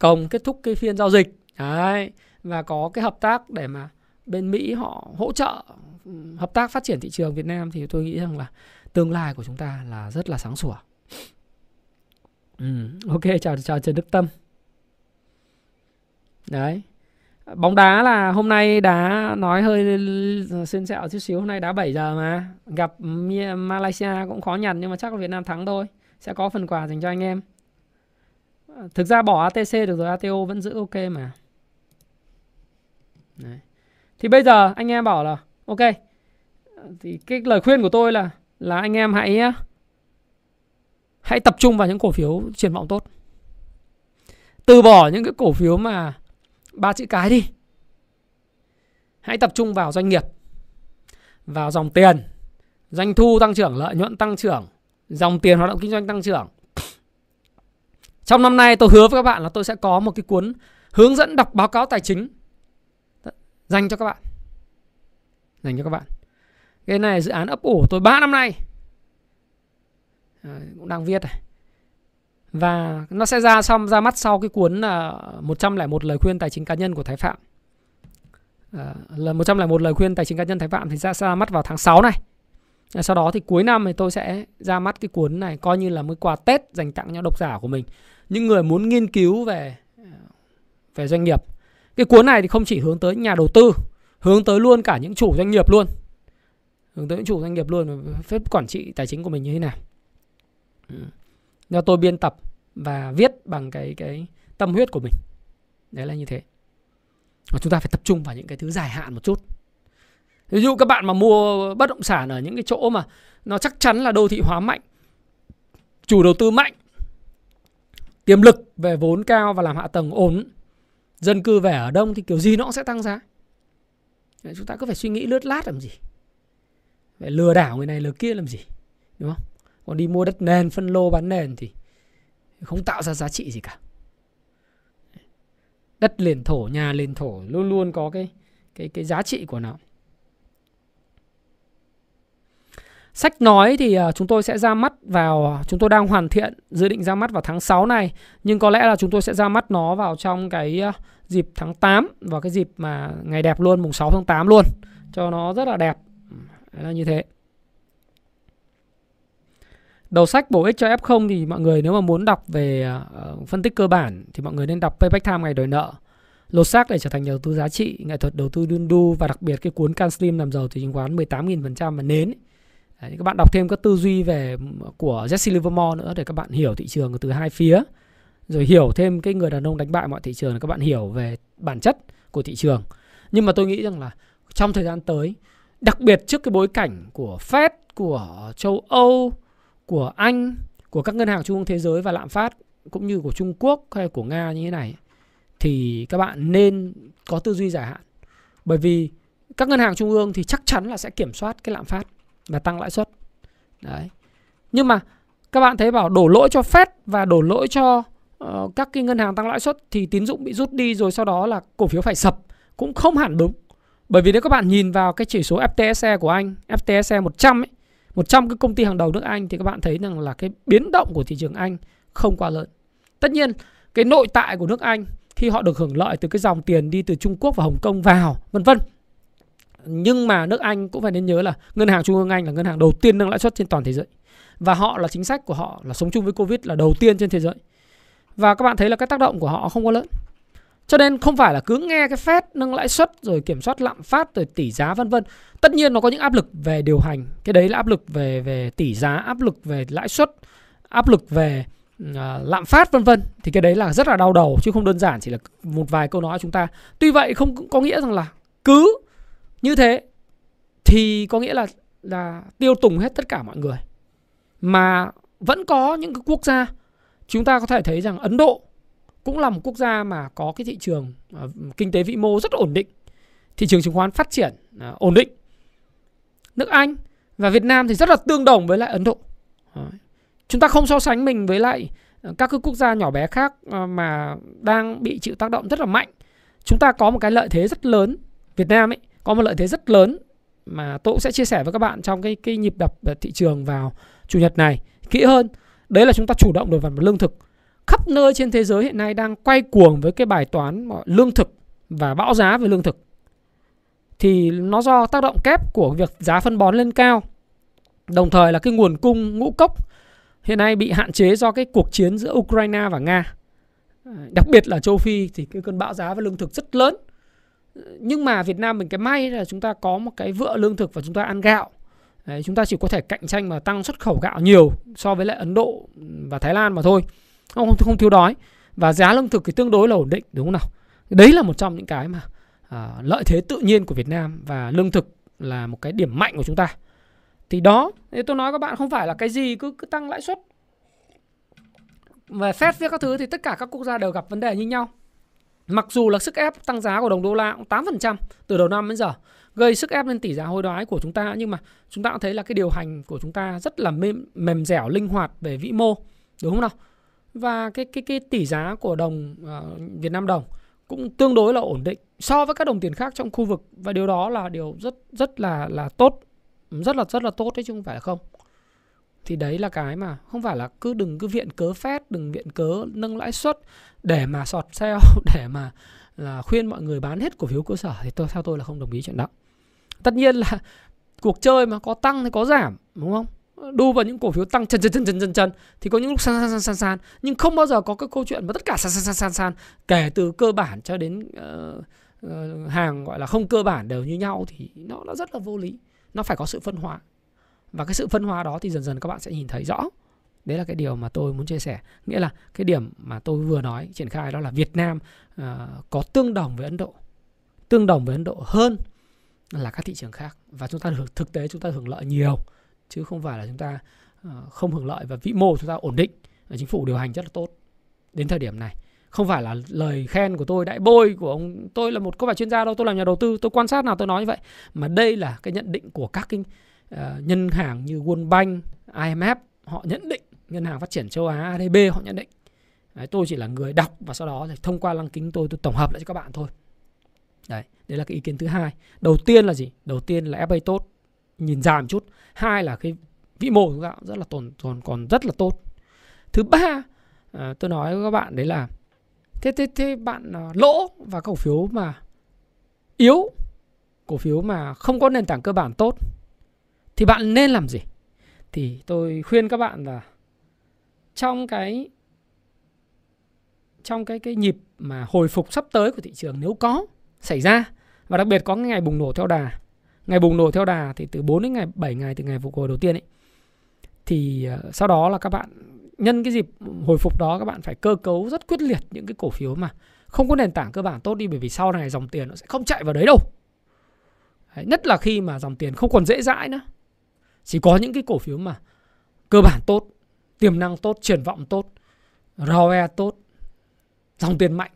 Speaker 2: cổng kết thúc cái phiên giao dịch. Đấy, và có cái hợp tác để mà bên Mỹ họ hỗ trợ ừ, hợp tác phát triển thị trường Việt Nam thì tôi nghĩ rằng là tương lai của chúng ta là rất là sáng sủa. Ừ, ok chào chào Trần Đức Tâm. Đấy. Bóng đá là hôm nay đá nói hơi xuyên xẹo chút xíu hôm nay đá 7 giờ mà gặp Malaysia cũng khó nhằn nhưng mà chắc là Việt Nam thắng thôi sẽ có phần quà dành cho anh em thực ra bỏ ATC được rồi ATO vẫn giữ ok mà Đấy thì bây giờ anh em bảo là, ok. Thì cái lời khuyên của tôi là là anh em hãy hãy tập trung vào những cổ phiếu triển vọng tốt. Từ bỏ những cái cổ phiếu mà ba chữ cái đi. Hãy tập trung vào doanh nghiệp, vào dòng tiền, doanh thu tăng trưởng, lợi nhuận tăng trưởng, dòng tiền hoạt động kinh doanh tăng trưởng. Trong năm nay tôi hứa với các bạn là tôi sẽ có một cái cuốn hướng dẫn đọc báo cáo tài chính dành cho các bạn. Dành cho các bạn. Cái này dự án ấp ủ tôi 3 năm nay. À, cũng đang viết này. Và nó sẽ ra xong ra mắt sau cái cuốn là 101 lời khuyên tài chính cá nhân của Thái Phạm. À, là 101 lời khuyên tài chính cá nhân Thái Phạm thì ra ra mắt vào tháng 6 này. Ờ, sau đó thì cuối năm thì tôi sẽ ra mắt cái cuốn này coi như là mới quà Tết dành tặng cho độc giả của mình. Những người muốn nghiên cứu về à, về doanh nghiệp. Cái cuốn này thì không chỉ hướng tới nhà đầu tư, hướng tới luôn cả những chủ doanh nghiệp luôn. Hướng tới những chủ doanh nghiệp luôn phép quản trị tài chính của mình như thế nào. Ừ. Do tôi biên tập và viết bằng cái cái tâm huyết của mình. Đấy là như thế. Và chúng ta phải tập trung vào những cái thứ dài hạn một chút ví dụ các bạn mà mua bất động sản ở những cái chỗ mà nó chắc chắn là đô thị hóa mạnh chủ đầu tư mạnh tiềm lực về vốn cao và làm hạ tầng ổn dân cư về ở đông thì kiểu gì nó cũng sẽ tăng giá. Chúng ta cứ phải suy nghĩ lướt lát làm gì? Phải lừa đảo người này lừa kia làm gì? Đúng không? Còn đi mua đất nền phân lô bán nền thì không tạo ra giá trị gì cả. Đất liền thổ nhà liền thổ luôn luôn có cái cái cái giá trị của nó. Sách nói thì à, chúng tôi sẽ ra mắt vào à, chúng tôi đang hoàn thiện dự định ra mắt vào tháng 6 này. Nhưng có lẽ là chúng tôi sẽ ra mắt nó vào trong cái uh, dịp tháng 8 vào cái dịp mà ngày đẹp luôn mùng 6 tháng 8 luôn cho nó rất là đẹp. Đấy là như thế. Đầu sách bổ ích cho F0 thì mọi người nếu mà muốn đọc về uh, phân tích cơ bản thì mọi người nên đọc Payback Time ngày đòi nợ. Lột xác để trở thành nhà đầu tư giá trị, nghệ thuật đầu tư đun đu và đặc biệt cái cuốn Can Slim làm giàu từ chứng khoán 18.000% và nến Đấy, các bạn đọc thêm các tư duy về ừ, của Jesse Livermore nữa để các bạn hiểu thị trường từ hai phía rồi hiểu thêm cái người đàn ông đánh bại mọi thị trường là các bạn hiểu về bản chất của thị trường nhưng mà tôi nghĩ rằng là trong thời gian tới, đặc biệt trước cái bối cảnh của Fed, của châu Âu, của Anh, của các ngân hàng trung ương thế giới và lạm phát, cũng như của Trung Quốc hay của Nga như thế này, thì các bạn nên có tư duy dài hạn bởi vì các ngân hàng trung ương thì chắc chắn là sẽ kiểm soát cái lạm phát và tăng lãi suất. Đấy. Nhưng mà các bạn thấy bảo đổ lỗi cho Fed và đổ lỗi cho uh, các cái ngân hàng tăng lãi suất thì tín dụng bị rút đi rồi sau đó là cổ phiếu phải sập cũng không hẳn đúng. Bởi vì nếu các bạn nhìn vào cái chỉ số FTSE của Anh, FTSE 100 ấy, 100 cái công ty hàng đầu nước Anh thì các bạn thấy rằng là cái biến động của thị trường Anh không quá lớn. Tất nhiên, cái nội tại của nước Anh khi họ được hưởng lợi từ cái dòng tiền đi từ Trung Quốc và Hồng Kông vào, vân vân nhưng mà nước Anh cũng phải nên nhớ là ngân hàng trung ương Anh là ngân hàng đầu tiên nâng lãi suất trên toàn thế giới và họ là chính sách của họ là sống chung với Covid là đầu tiên trên thế giới và các bạn thấy là cái tác động của họ không có lớn cho nên không phải là cứ nghe cái Fed nâng lãi suất rồi kiểm soát lạm phát rồi tỷ giá vân vân. Tất nhiên nó có những áp lực về điều hành. Cái đấy là áp lực về về tỷ giá, áp lực về lãi suất, áp lực về uh, lạm phát vân vân. Thì cái đấy là rất là đau đầu chứ không đơn giản chỉ là một vài câu nói của chúng ta. Tuy vậy không có nghĩa rằng là cứ như thế thì có nghĩa là là tiêu tùng hết tất cả mọi người mà vẫn có những cái quốc gia chúng ta có thể thấy rằng Ấn Độ cũng là một quốc gia mà có cái thị trường uh, kinh tế vĩ mô rất ổn định. Thị trường chứng khoán phát triển uh, ổn định. Nước Anh và Việt Nam thì rất là tương đồng với lại Ấn Độ. Đấy. chúng ta không so sánh mình với lại ờ, các cái quốc gia nhỏ bé khác uh, mà đang bị chịu tác động rất là mạnh. Chúng ta có một cái lợi thế rất lớn Việt Nam ấy có một lợi thế rất lớn mà tôi cũng sẽ chia sẻ với các bạn trong cái cái nhịp đập thị trường vào chủ nhật này. Kỹ hơn đấy là chúng ta chủ động được mặt lương thực. Khắp nơi trên thế giới hiện nay đang quay cuồng với cái bài toán lương thực và bão giá về lương thực. Thì nó do tác động kép của việc giá phân bón lên cao. Đồng thời là cái nguồn cung ngũ cốc hiện nay bị hạn chế do cái cuộc chiến giữa Ukraine và Nga. Đặc biệt là châu Phi thì cái cơn bão giá về lương thực rất lớn. Nhưng mà Việt Nam mình cái may là chúng ta có một cái vựa lương thực và chúng ta ăn gạo. Đấy, chúng ta chỉ có thể cạnh tranh và tăng xuất khẩu gạo nhiều so với lại Ấn Độ và Thái Lan mà thôi. Không không, không thiếu đói. Và giá lương thực thì tương đối là ổn định đúng không nào? Đấy là một trong những cái mà à, lợi thế tự nhiên của Việt Nam và lương thực là một cái điểm mạnh của chúng ta. Thì đó thì tôi nói các bạn không phải là cái gì cứ cứ tăng lãi suất. Về phép với các thứ thì tất cả các quốc gia đều gặp vấn đề như nhau. Mặc dù là sức ép tăng giá của đồng đô la cũng 8% từ đầu năm đến giờ gây sức ép lên tỷ giá hối đoái của chúng ta. Nhưng mà chúng ta cũng thấy là cái điều hành của chúng ta rất là mềm, mềm dẻo linh hoạt về vĩ mô đúng không nào? Và cái cái cái tỷ giá của đồng uh, Việt Nam đồng cũng tương đối là ổn định so với các đồng tiền khác trong khu vực. Và điều đó là điều rất rất là là tốt rất là rất là tốt đấy chứ không phải là không. Thì đấy là cái mà không phải là cứ đừng cứ viện cớ phép đừng viện cớ nâng lãi suất để mà sọt sale để mà là khuyên mọi người bán hết cổ phiếu cơ sở. Thì tôi theo tôi là không đồng ý chuyện đó tất nhiên là cuộc chơi mà có tăng thì có giảm đúng không? Đu vào những cổ phiếu tăng chân chân chân chân chân chân thì có những lúc san san san san san. Nhưng không bao giờ có cái câu chuyện mà tất cả san san san san san kể từ cơ bản cho đến uh, uh, hàng gọi là không cơ bản đều như nhau thì nó nó rất là vô lý. Nó phải có sự phân hóa. Và cái sự phân hóa đó thì dần dần các bạn sẽ nhìn thấy rõ. Đấy là cái điều mà tôi muốn chia sẻ. Nghĩa là cái điểm mà tôi vừa nói triển khai đó là Việt Nam uh, có tương đồng với Ấn Độ. Tương đồng với Ấn Độ hơn là các thị trường khác. Và chúng ta được thực tế chúng ta hưởng lợi nhiều chứ không phải là chúng ta ờ, không hưởng lợi và vĩ mô chúng ta ổn định. Và chính phủ điều hành rất là tốt đến thời điểm này. Không phải là lời khen của tôi đại bôi của ông tôi là một có phải chuyên gia đâu tôi làm nhà đầu tư tôi quan sát nào tôi nói như vậy. Mà đây là cái nhận định của các cái ờ, uh, ngân hàng như World Bank, IMF họ nhận định ngân hàng phát triển châu Á ADB họ nhận định. Đấy, tôi chỉ là người đọc và sau đó thì thông qua lăng kính tôi tôi tổng hợp lại cho các bạn thôi đấy đấy là cái ý kiến thứ hai. Đầu tiên là gì? Đầu tiên là FA tốt nhìn dài một chút. Hai là cái vĩ mô của chúng ta rất là tồn còn còn rất là tốt. Thứ ba à, tôi nói với các bạn đấy là thế thế thế bạn à, lỗ và cổ phiếu mà yếu cổ phiếu mà không có nền tảng cơ bản tốt thì bạn nên làm gì? Thì tôi khuyên các bạn là trong cái trong cái cái nhịp mà hồi phục sắp tới của thị trường nếu có xảy ra. Và đặc biệt có cái ngày bùng nổ theo đà. Ngày bùng nổ theo đà thì từ 4 đến ngày 7 ngày từ ngày phục hồi đầu tiên ấy thì ờ, sau đó là các bạn nhân cái dịp hồi phục đó các bạn phải cơ cấu rất quyết liệt những cái cổ phiếu mà không có nền tảng cơ bản tốt đi bởi vì sau này dòng tiền nó sẽ không chạy vào đấy đâu. Đấy, nhất là khi mà dòng tiền không còn dễ dãi nữa. Chỉ có những cái cổ phiếu mà cơ bản tốt tiềm năng tốt triển vọng tốt ROE tốt dòng tiền mạnh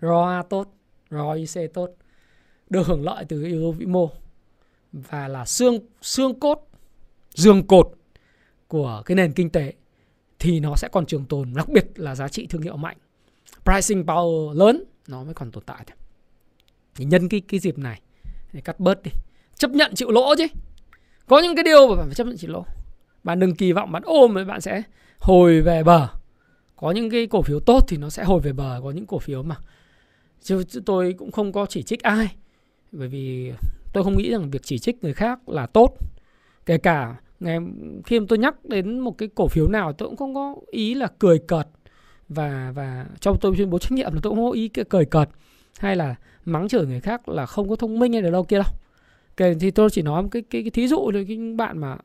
Speaker 2: ROA tốt ROIC tốt. Được hưởng lợi từ yếu tố vĩ mô. Và là xương xương cốt dương cột của cái nền kinh tế thì nó sẽ còn trường tồn, đặc biệt là giá trị thương hiệu mạnh. Pricing power lớn, nó mới còn tồn tại thôi. Thì nhân cái cái dịp này, để cắt bớt đi. Chấp nhận chịu lỗ chứ. Có những cái điều mà bạn phải chấp nhận chịu lỗ. Bạn đừng kỳ vọng bạn ôm rồi bạn sẽ hồi về bờ. Có những cái cổ phiếu tốt thì nó sẽ hồi về bờ, có những cổ phiếu mà chứ tôi cũng không có chỉ trích ai. Bởi vì tôi không nghĩ rằng việc chỉ trích người khác là tốt. Kể cả ngày khi mà tôi nhắc đến một cái cổ phiếu nào tôi cũng không có ý là cười cợt. Và và trong tôi tuyên bố trách nhiệm là tôi cũng không có ý cười cợt hay là mắng chửi người khác là không có thông minh hay là đâu kia đâu. Kể thì tôi chỉ nói một cái cái, cái thí dụ thôi cái bạn mà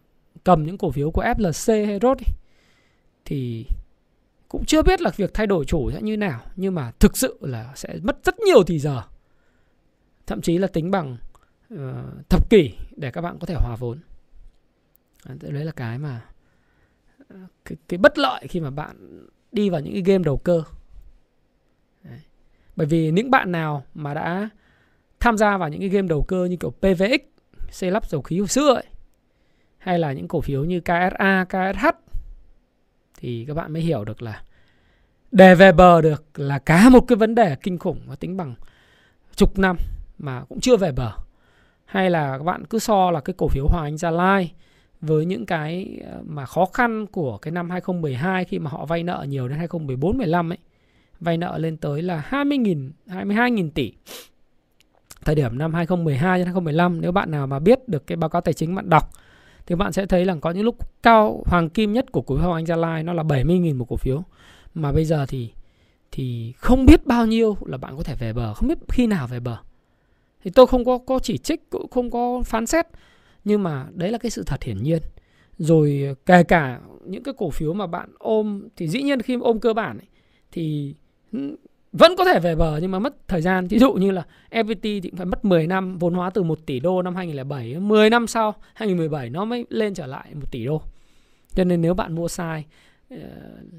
Speaker 2: cầm những cổ phiếu của FLC hay Rốt thì cũng chưa biết là việc thay đổi chủ sẽ như nào nhưng mà thực sự là sẽ mất rất nhiều thì giờ. Thậm chí là tính bằng uh, thập kỷ để các bạn có thể hòa vốn. Đấy là cái mà ờ, cái, cái bất lợi khi mà bạn đi vào những cái game đầu cơ. Đấy. bởi vì những bạn nào mà đã tham gia vào những cái game đầu cơ như kiểu PVX xây lắp dầu khí hồi xưa ấy, hay là những cổ phiếu như KSA, KSH thì các bạn mới hiểu được là để về bờ được là cả một cái vấn đề kinh khủng và tính bằng chục năm mà cũng chưa về bờ. Hay là các bạn cứ so là cái cổ phiếu Hoàng Anh Gia Lai với những cái ờ, mà khó khăn của cái năm 2012 khi mà họ vay nợ nhiều đến 2014 15 ấy, vay nợ lên tới là 20.000 22.000 tỷ. Thời điểm năm 2012 đến 2015 nếu bạn nào mà biết được cái báo cáo tài chính bạn đọc thì bạn sẽ thấy là có những lúc cao hoàng kim nhất của cổ phiếu Hoàng Anh Gia Lai nó là 70.000 một cổ phiếu. Mà bây giờ thì thì không biết bao nhiêu là bạn có thể về bờ không biết khi nào về bờ. Thì tôi không có có chỉ trích cũng không có phán xét. Nhưng mà đấy là cái sự thật hiển nhiên. Rồi kể cả những cái cổ phiếu mà bạn ôm thì dĩ nhiên khi ôm cơ bản ấy, thì ừ, vẫn có thể về bờ nhưng mà mất thời gian. Ví dụ như là FPT thì cũng phải mất 10 năm vốn hóa từ 1 tỷ đô năm 2007 10 năm sau 2017 nó mới lên trở lại 1 tỷ đô. Cho nên nếu bạn mua sai ờ,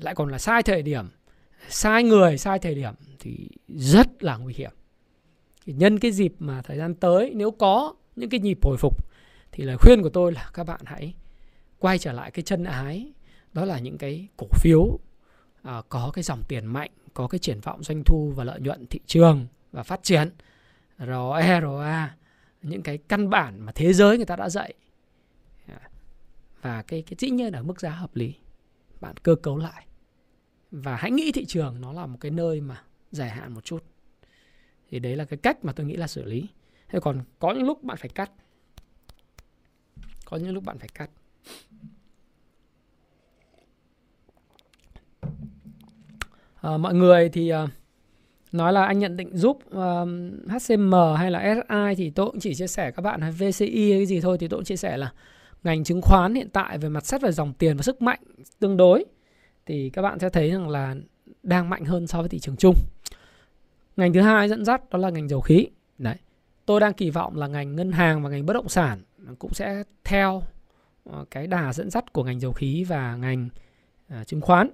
Speaker 2: lại còn là sai thời điểm sai người sai thời điểm thì rất là nguy hiểm. Thì nhân cái dịp mà thời gian tới nếu có những cái nhịp hồi phục thì lời khuyên của tôi là các bạn hãy quay trở lại cái chân ái đó là những cái cổ phiếu uh, có cái dòng tiền mạnh, có cái triển vọng doanh thu và lợi nhuận thị trường và phát triển. ROE, ROA, những cái căn bản mà thế giới người ta đã dạy. Và cái cái dĩ nhiên ở mức giá hợp lý. Bạn cơ cấu lại. Và hãy nghĩ thị trường nó là một cái nơi mà dài hạn một chút. Thì đấy là cái cách mà tôi nghĩ là xử lý. Thế còn có những lúc bạn phải cắt. Có những lúc bạn phải cắt. Ờ, mọi người thì uh, nói là anh nhận định giúp ờ, uh, HCM hay là SI thì tôi cũng chỉ chia sẻ các bạn hay VCI hay cái gì thôi thì tôi cũng chia sẻ là ngành chứng khoán hiện tại về mặt xét về dòng tiền và sức mạnh tương đối thì các bạn sẽ thấy rằng là đang mạnh hơn so với thị trường chung. Ngành thứ hai dẫn dắt đó là ngành dầu khí. Đấy. Tôi đang kỳ vọng là ngành ngân hàng và ngành bất động sản cũng sẽ theo cái đà dẫn dắt của ngành dầu khí và ngành uh, chứng khoán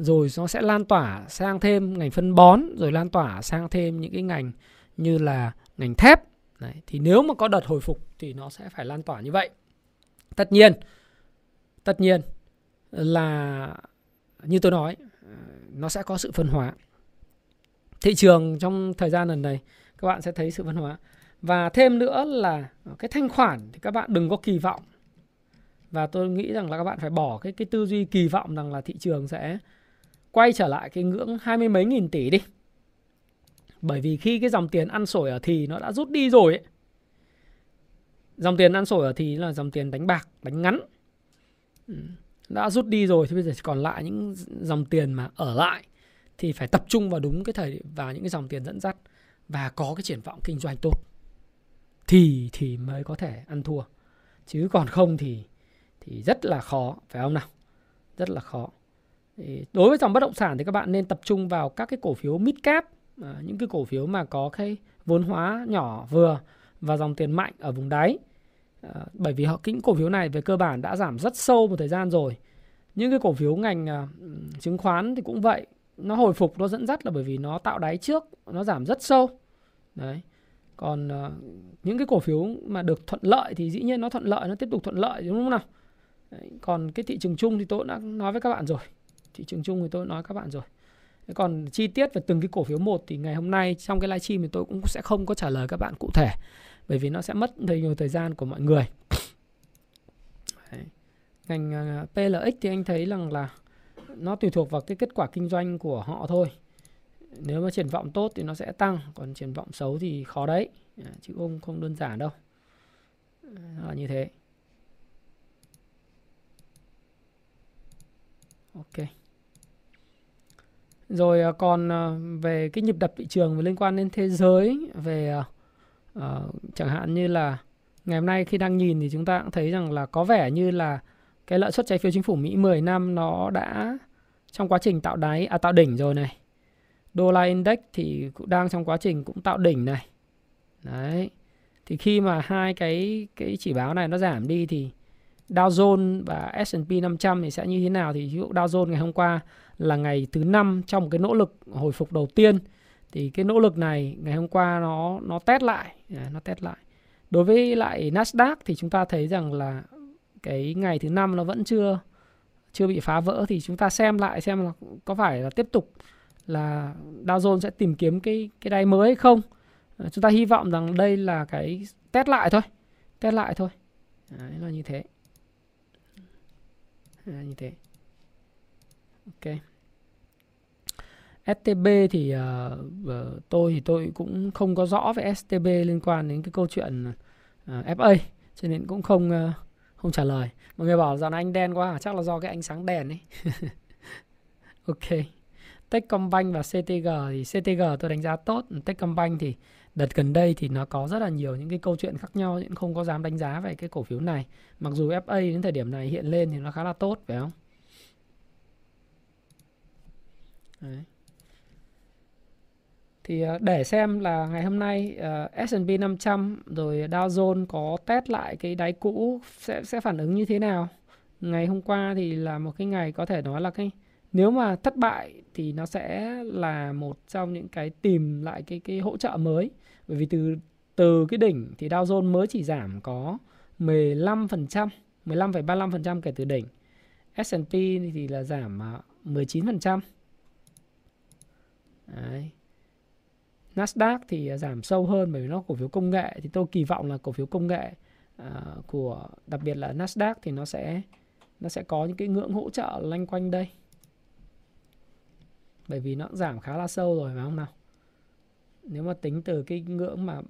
Speaker 2: rồi nó sẽ lan tỏa sang thêm ngành phân bón rồi lan tỏa sang thêm những cái ngành như là ngành thép. Đấy, thì nếu mà có đợt hồi phục thì nó sẽ phải lan tỏa như vậy. Tất nhiên tất nhiên là như tôi nói nó sẽ có sự phân hóa. Thị trường trong thời gian lần này các bạn sẽ thấy sự phân hóa. Và thêm nữa là cái thanh khoản thì các bạn đừng có kỳ vọng. Và tôi nghĩ rằng là các bạn phải bỏ cái cái tư duy kỳ vọng rằng là thị trường sẽ quay trở lại cái ngưỡng hai mươi mấy nghìn tỷ đi. Bởi vì khi cái dòng tiền ăn sổi ở thì nó đã rút đi rồi ấy. Dòng tiền ăn sổi ở thì là dòng tiền đánh bạc, đánh ngắn. Ừ, đã rút đi rồi thì bây giờ chỉ còn lại những dòng tiền mà ở lại thì phải tập trung vào đúng cái thời vào những cái dòng tiền dẫn dắt và có cái triển vọng kinh doanh tốt thì thì mới có thể ăn thua chứ còn không thì thì rất là khó phải không nào rất là khó đối với dòng bất động sản thì các bạn nên tập trung vào các cái cổ phiếu mid cap, à, những cái cổ phiếu mà có cái vốn hóa nhỏ vừa và dòng tiền mạnh ở vùng đáy. À, bởi vì họ những cổ phiếu này về cơ bản đã giảm rất sâu một thời gian rồi. Những cái cổ phiếu ngành à, chứng khoán thì cũng vậy, nó hồi phục nó dẫn dắt là bởi vì nó tạo đáy trước, nó giảm rất sâu. Đấy. Còn à, những cái cổ phiếu mà được thuận lợi thì dĩ nhiên nó thuận lợi nó tiếp tục thuận lợi đúng không nào? Đấy. Còn cái thị trường chung thì tôi đã nói với các bạn rồi thị trường chung thì tôi nói các bạn rồi. Còn chi tiết về từng cái cổ phiếu một thì ngày hôm nay trong cái livestream thì tôi cũng sẽ không có trả lời các bạn cụ thể, bởi vì nó sẽ mất thời nhiều thời gian của mọi người. Đấy. ngành à, PLX thì anh thấy rằng là nó tùy thuộc vào cái kết quả kinh doanh của họ thôi. Nếu mà triển vọng tốt thì nó sẽ tăng, còn triển vọng xấu thì khó đấy. À, chứ không không đơn giản đâu. Là như thế. Ok rồi ờ, còn ờ, về cái nhịp đập thị trường liên quan đến thế giới về uh, chẳng hạn như là ngày hôm nay khi đang nhìn thì chúng ta cũng thấy rằng là có vẻ như là cái lợi suất trái phiếu chính phủ Mỹ 10 năm nó đã trong quá trình tạo đáy à tạo đỉnh rồi này. Đô la index thì cũng đang trong quá trình cũng tạo đỉnh này. Đấy. Thì khi mà hai cái cái chỉ báo này nó giảm đi thì Dow Jones và S&P 500 thì sẽ như thế nào thì ví dụ Dow Jones ngày hôm qua là ngày thứ năm trong một cái nỗ lực hồi phục đầu tiên. Thì cái nỗ lực này ngày hôm qua nó nó test lại à, nó test lại. Đối với lại Nasdaq thì chúng ta thấy rằng là cái ngày thứ năm nó vẫn chưa chưa bị phá vỡ. Thì chúng ta xem lại xem là có phải là tiếp tục là Dow Jones sẽ tìm kiếm cái cái đáy mới hay không. À, chúng ta hy vọng rằng đây là cái test lại thôi test lại thôi. Đấy là như thế. À, như thế. Ok. STB thì uh, tôi thì tôi cũng không có rõ về STB liên quan đến cái câu chuyện ờ, uh, FA cho nên cũng không uh, không trả lời. Mọi người bảo rằng anh đen quá à, chắc là do cái ánh sáng đèn ấy. Ok. Techcombank và CTG thì CTG tôi đánh giá tốt. Techcombank thì đợt gần đây thì nó có rất là nhiều những cái câu chuyện khác nhau nhưng không có dám đánh giá về cái cổ phiếu này. Mặc dù FA đến thời điểm này hiện lên thì nó khá là tốt phải không? Đấy. Thì ờ, để xem là ngày hôm nay uh, S&P 500 rồi Dow Jones có test lại cái đáy cũ sẽ sẽ phản ứng như thế nào. Ngày hôm qua thì là một cái ngày có thể nói là cái nếu mà thất bại thì nó sẽ là một trong những cái tìm lại cái cái hỗ trợ mới. Bởi vì từ từ cái đỉnh thì Dow Jones mới chỉ giảm có 15%, 15,35% kể từ đỉnh. S&P thì là giảm ờ, 19%. Đấy. Nasdaq thì à, giảm sâu hơn bởi vì nó cổ phiếu công nghệ thì tôi kỳ vọng là cổ phiếu công nghệ uh, của đặc biệt là Nasdaq thì nó sẽ nó sẽ có những cái ngưỡng hỗ trợ lanh quanh đây. Bởi vì nó giảm khá là sâu rồi phải không nào? Nếu mà tính từ cái ngưỡng mà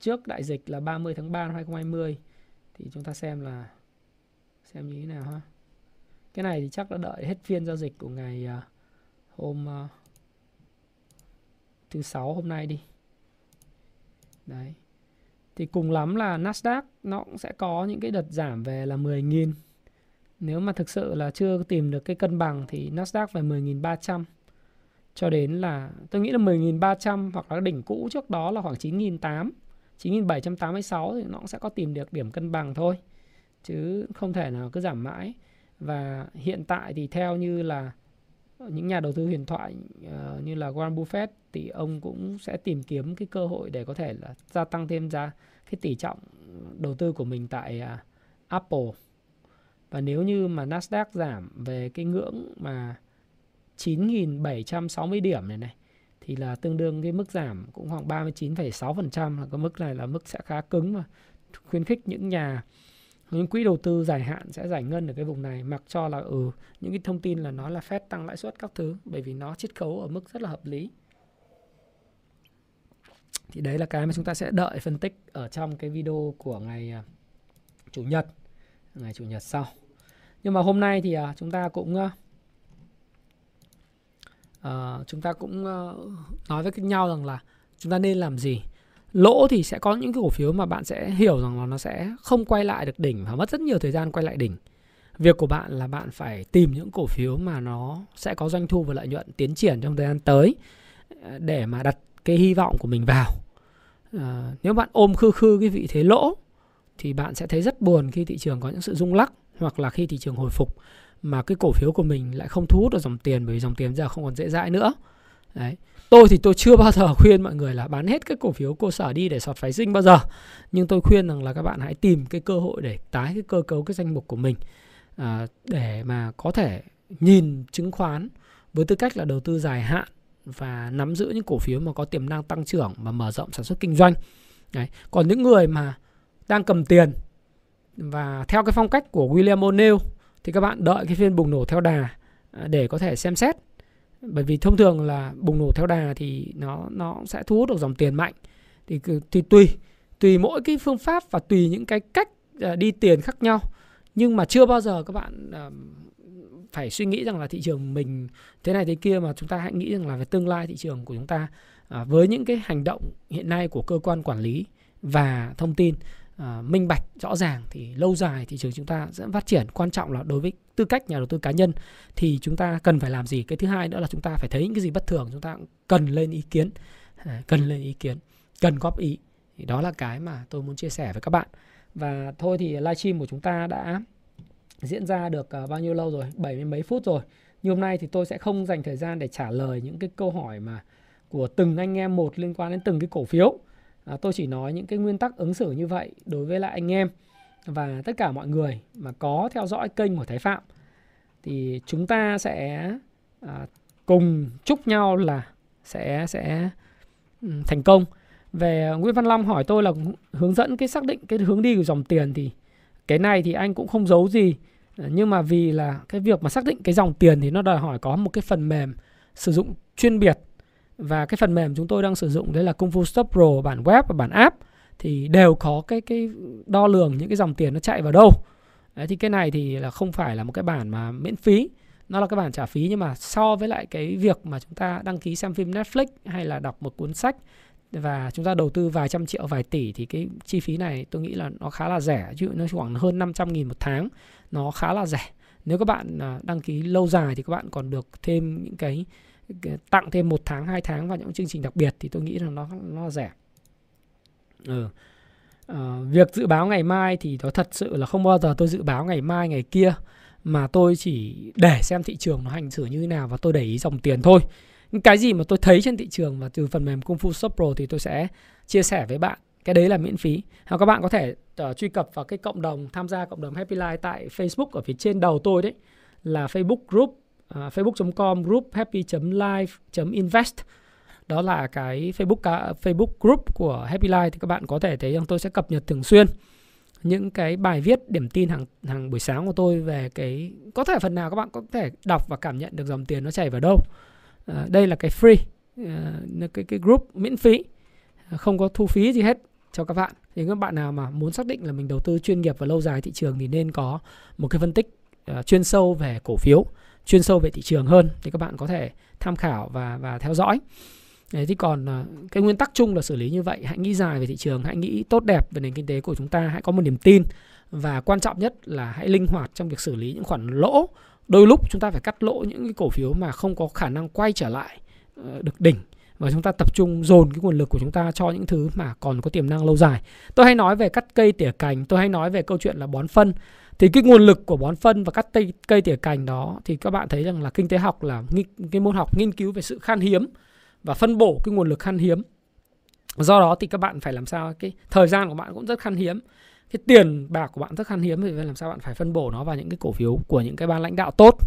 Speaker 2: trước đại dịch là 30 tháng 3 năm 2020 thì chúng ta xem là xem như thế nào ha. Cái này thì chắc là đợi hết phiên giao dịch của ngày uh, hôm uh, thứ sáu hôm nay đi. Đấy. Thì cùng lắm là Nasdaq, nó cũng sẽ có những cái đợt giảm về là 10.000. Nếu mà thực sự là chưa tìm được cái cân bằng thì Nasdaq về 10.300 cho đến là, tôi nghĩ là 10.300 hoặc là đỉnh cũ trước đó là khoảng 9.800 9.786 thì nó cũng sẽ có tìm được điểm cân bằng thôi chứ không thể nào cứ giảm mãi và hiện tại thì theo như là những nhà đầu tư huyền thoại uh, như là Warren Buffett thì ông cũng sẽ tìm kiếm cái cơ hội để có thể là gia tăng thêm giá cái tỷ trọng đầu tư của mình tại uh, Apple. Và nếu như mà Nasdaq giảm về cái ngưỡng mà 9.760 điểm này này thì là tương đương cái mức giảm cũng khoảng 39,6% là cái mức này là mức sẽ khá cứng và khuyến khích những nhà những quỹ đầu tư dài hạn sẽ giải ngân ở cái vùng này mặc cho là ừ những cái thông tin là nó là Fed tăng lãi suất các thứ bởi vì nó chiết khấu ở mức rất là hợp lý. Thì đấy là cái mà chúng ta sẽ đợi phân tích ở trong cái video của ngày à, chủ nhật ngày chủ nhật sau. Nhưng mà hôm nay thì à, chúng ta cũng uh, chúng ta cũng uh, nói với nhau rằng là chúng ta nên làm gì? Lỗ thì sẽ có những cái cổ phiếu mà bạn sẽ hiểu rằng là nó sẽ không quay lại được đỉnh và mất rất nhiều thời gian quay lại đỉnh. Việc của bạn là bạn phải tìm những cổ phiếu mà nó sẽ có doanh thu và lợi nhuận tiến triển trong thời gian tới ờ, để mà đặt cái hy vọng của mình vào. À, nếu bạn ôm khư khư cái vị thế lỗ thì bạn sẽ thấy rất buồn khi thị trường có những sự rung lắc hoặc là khi thị trường hồi phục mà cái cổ phiếu của mình lại không thu hút được dòng tiền bởi vì dòng tiền giờ không còn dễ dãi nữa. Đấy tôi thì tôi chưa bao giờ khuyên mọi người là bán hết các cổ phiếu cơ sở đi để sọt phái sinh bao giờ. Nhưng tôi khuyên rằng là các bạn hãy tìm cái cơ hội để tái cái cơ cấu cái danh mục của mình à, để mà có thể nhìn chứng khoán với tư cách là đầu tư dài hạn và nắm giữ những cổ phiếu mà có tiềm năng tăng trưởng và mở rộng sản xuất kinh doanh. Đấy. còn những người mà đang cầm tiền và theo cái phong cách của William O'Neill thì các bạn đợi cái phiên bùng nổ theo đà à, để có thể xem xét bởi vì thông thường là bùng nổ theo đà thì nó nó sẽ thu hút được dòng tiền mạnh. Thì thì tùy tùy mỗi cái phương pháp và tùy những cái cách à, đi tiền khác nhau. Nhưng mà chưa bao giờ các bạn à, phải suy nghĩ rằng là thị trường mình thế này thế kia, mà chúng ta hãy nghĩ rằng là về tương lai thị trường của chúng ta à, với những cái hành động hiện nay của cơ quan quản lý và thông tin Ờ, minh bạch rõ ràng thì lâu dài thị trường chúng ta sẽ phát triển. Quan trọng là đối với tư cách nhà đầu tư cá nhân thì chúng ta cần phải làm gì? Cái thứ hai nữa là chúng ta phải thấy những cái gì bất thường chúng ta cần lên ý kiến. À, cần lên ý kiến cần góp ý. Thì đó là cái mà tôi muốn chia sẻ với các bạn. Và thôi thì livestream của chúng ta đã diễn ra được ờ, bao nhiêu lâu rồi? Bảy mươi mấy phút rồi. Nhưng hôm nay thì tôi sẽ không dành thời gian để trả lời những cái câu hỏi mà của từng anh em một liên quan đến từng cái cổ phiếu à, tôi chỉ nói những cái nguyên tắc ứng xử như vậy đối với lại anh em và tất cả mọi người mà có theo dõi kênh của Thái Phạm. Thì chúng ta sẽ à, cùng chúc nhau là sẽ sẽ thành công. Về Nguyễn Văn Long hỏi tôi là hướng dẫn cái xác định cái hướng đi của dòng tiền thì cái này thì anh cũng không giấu gì. À, nhưng mà vì là cái việc mà xác định cái dòng tiền thì nó đòi hỏi có một cái phần mềm sử dụng chuyên biệt và cái phần mềm chúng tôi đang sử dụng đấy là Kung Fu Stop Pro bản web và bản app thì đều có cái cái đo lường những cái dòng tiền nó chạy vào đâu. Đấy, thì cái này thì là không phải là một cái bản mà miễn phí. Nó là cái bản trả phí nhưng mà so với lại cái việc mà chúng ta đăng ký xem phim Netflix hay là đọc một cuốn sách và chúng ta đầu tư vài trăm triệu vài tỷ thì cái chi phí này tôi nghĩ là nó khá là rẻ. Chứ nó khoảng hơn 500 nghìn một tháng nó khá là rẻ. Nếu các bạn à, đăng ký lâu dài thì các bạn còn được thêm những cái tặng thêm một tháng hai tháng vào những chương trình đặc biệt thì tôi nghĩ là nó nó rẻ. Ừ. à, việc dự báo ngày mai thì nó thật sự là không bao giờ tôi dự báo ngày mai ngày kia mà tôi chỉ để xem thị trường nó hành xử như thế nào và tôi để ý dòng tiền thôi. Cái gì mà tôi thấy trên thị trường và từ phần mềm Kung Fu Shop Pro thì tôi sẽ chia sẻ với bạn. Cái đấy là miễn phí. Hoặc các bạn có thể uh, truy cập vào cái cộng đồng tham gia cộng đồng Happy Life tại Facebook ở phía trên đầu tôi đấy là Facebook group. À, facebook.com group happy.life.invest đó là cái Facebook cả Facebook group của Happy Life thì các bạn có thể thấy rằng tôi sẽ cập nhật thường xuyên những cái bài viết điểm tin hàng hàng buổi sáng của tôi về cái có thể phần nào các bạn có thể đọc và cảm nhận được dòng tiền nó chảy vào đâu. À, đây là cái free à, cái cái group miễn phí à, không có thu phí gì hết cho các bạn. Thì các bạn nào mà muốn xác định là mình đầu tư chuyên nghiệp và lâu dài thị trường thì nên có một cái phân tích uh, chuyên sâu về cổ phiếu, chuyên sâu về thị trường hơn thì các bạn có thể tham khảo và và theo dõi. Đấy, thì còn à, cái nguyên tắc chung là xử lý như vậy hãy nghĩ dài về thị trường hãy nghĩ tốt đẹp về nền kinh tế của chúng ta hãy có một niềm tin và quan trọng nhất là hãy linh hoạt trong việc xử lý những khoản lỗ đôi lúc chúng ta phải cắt lỗ những cái cổ phiếu mà không có khả năng quay trở lại ờ, được đỉnh và chúng ta tập trung dồn cái nguồn lực của chúng ta cho những thứ mà còn có tiềm năng lâu dài. Tôi hay nói về cắt cây tỉa cành, tôi hay nói về câu chuyện là bón phân. Thì cái nguồn lực của bón phân và cắt cây, cây tỉa cành đó thì các bạn thấy rằng là kinh tế học là cái môn học nghiên cứu về sự khan hiếm và phân bổ cái nguồn lực khan hiếm. Do đó thì các bạn phải làm sao cái thời gian của bạn cũng rất khan hiếm cái tiền bạc của bạn rất khan hiếm thì làm sao bạn phải phân bổ nó vào những cái cổ phiếu của những cái ban lãnh đạo tốt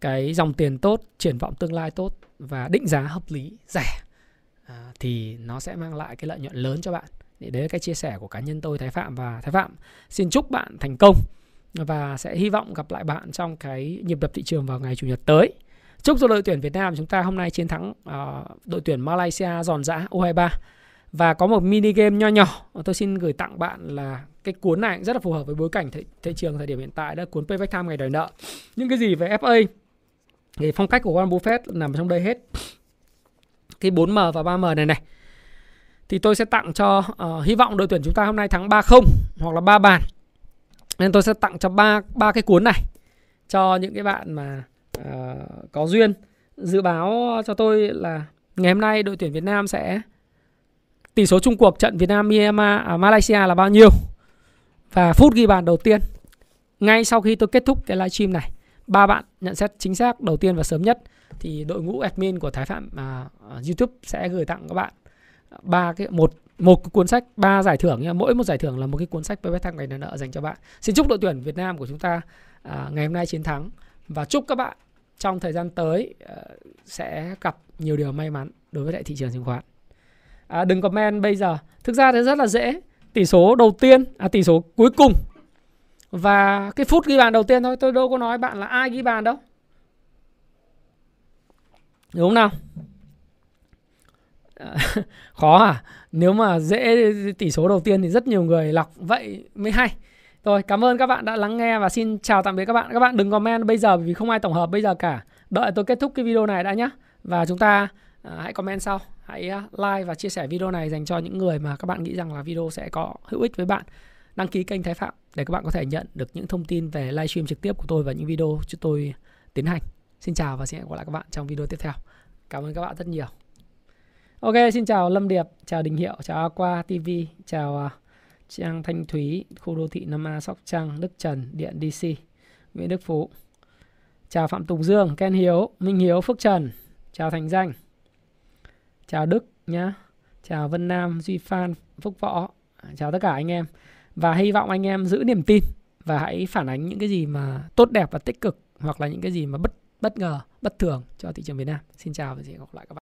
Speaker 2: cái dòng tiền tốt triển vọng tương lai tốt và định giá hợp lý rẻ. À, thì nó sẽ mang lại cái lợi nhuận lớn cho bạn. Thì đấy là cái chia sẻ của cá nhân tôi Thái Phạm và Thái Phạm. Xin chúc bạn thành công và sẽ hy vọng gặp lại bạn trong cái nhịp đập thị trường vào ngày chủ nhật tới. Chúc cho đội tuyển Việt Nam chúng ta hôm nay chiến thắng uh, đội tuyển Malaysia giòn giã U23 và có một mini game nho nhỏ. Tôi xin gửi tặng bạn là cái cuốn này rất là phù hợp với bối cảnh thị, thị trường thời điểm hiện tại đó cuốn Payback Time ngày đòi nợ. Những cái gì về FA thì phong cách của Warren Buffett nằm trong đây hết. Cái 4M và 3M này này. Thì tôi sẽ tặng cho uh, hy vọng đội tuyển chúng ta hôm nay thắng 3-0 hoặc là 3 bàn nên tôi sẽ tặng cho ba ba cái cuốn này cho những cái bạn mà uh, có duyên. Dự báo cho tôi là ngày hôm nay đội tuyển Việt Nam sẽ tỷ số chung cuộc trận Việt Nam Myanmar à, Malaysia là bao nhiêu? Và phút ghi bàn đầu tiên ngay sau khi tôi kết thúc cái livestream này ba bạn nhận xét chính xác đầu tiên và sớm nhất thì đội ngũ admin của Thái Phạm à, à YouTube sẽ gửi tặng các bạn ba cái một một cuốn sách ba giải thưởng nha mỗi một giải thưởng là một cái cuốn sách Payback thăng ngày nợ dành cho bạn xin chúc đội tuyển Việt Nam của chúng ta à, ngày hôm nay chiến thắng và chúc các bạn trong thời gian tới à, sẽ gặp nhiều điều may mắn đối với lại thị trường chứng khoán. À, đừng comment bây giờ. Thực ra thì rất là dễ. Tỷ số đầu tiên, à, tỷ số cuối cùng và cái phút ghi bàn đầu tiên thôi. Tôi đâu có nói bạn là ai ghi bàn đâu. Đúng không nào? Khó à? Nếu mà dễ tỷ số đầu tiên thì rất nhiều người lọc vậy mới hay. Rồi, cảm ơn các bạn đã lắng nghe và xin chào tạm biệt các bạn. Các bạn đừng comment bây giờ vì không ai tổng hợp bây giờ cả. Đợi tôi kết thúc cái video này đã nhé. Và chúng ta uh, hãy comment sau. Hãy uh, like và chia sẻ video này dành cho những người mà các bạn nghĩ rằng là video sẽ có hữu ích với bạn. Đăng ký kênh Thái Phạm để các bạn có thể nhận được những thông tin về livestream trực tiếp của tôi và những video chúng tôi tiến hành. Xin chào và xin hẹn gặp lại các bạn trong video tiếp theo. Cảm ơn các bạn rất nhiều. Ok, xin chào Lâm Điệp, chào Đình Hiệu, chào Aqua TV, chào à, Trang Thanh Thúy, khu đô thị Nam A, Sóc Trăng, Đức Trần, Điện DC, Nguyễn Đức Phú. Chào Phạm Tùng Dương, Ken Hiếu, Minh Hiếu, Phước Trần. Chào Thành Danh. Chào Đức nhá. Chào Vân Nam, Duy Phan, Phúc Võ. Chào tất cả anh em. Và hy vọng anh em giữ niềm tin và hãy phản ánh những cái gì mà tốt đẹp và tích cực hoặc là những cái gì mà bất bất ngờ, bất thường cho thị trường Việt Nam. Xin chào và hẹn gặp lại các bạn.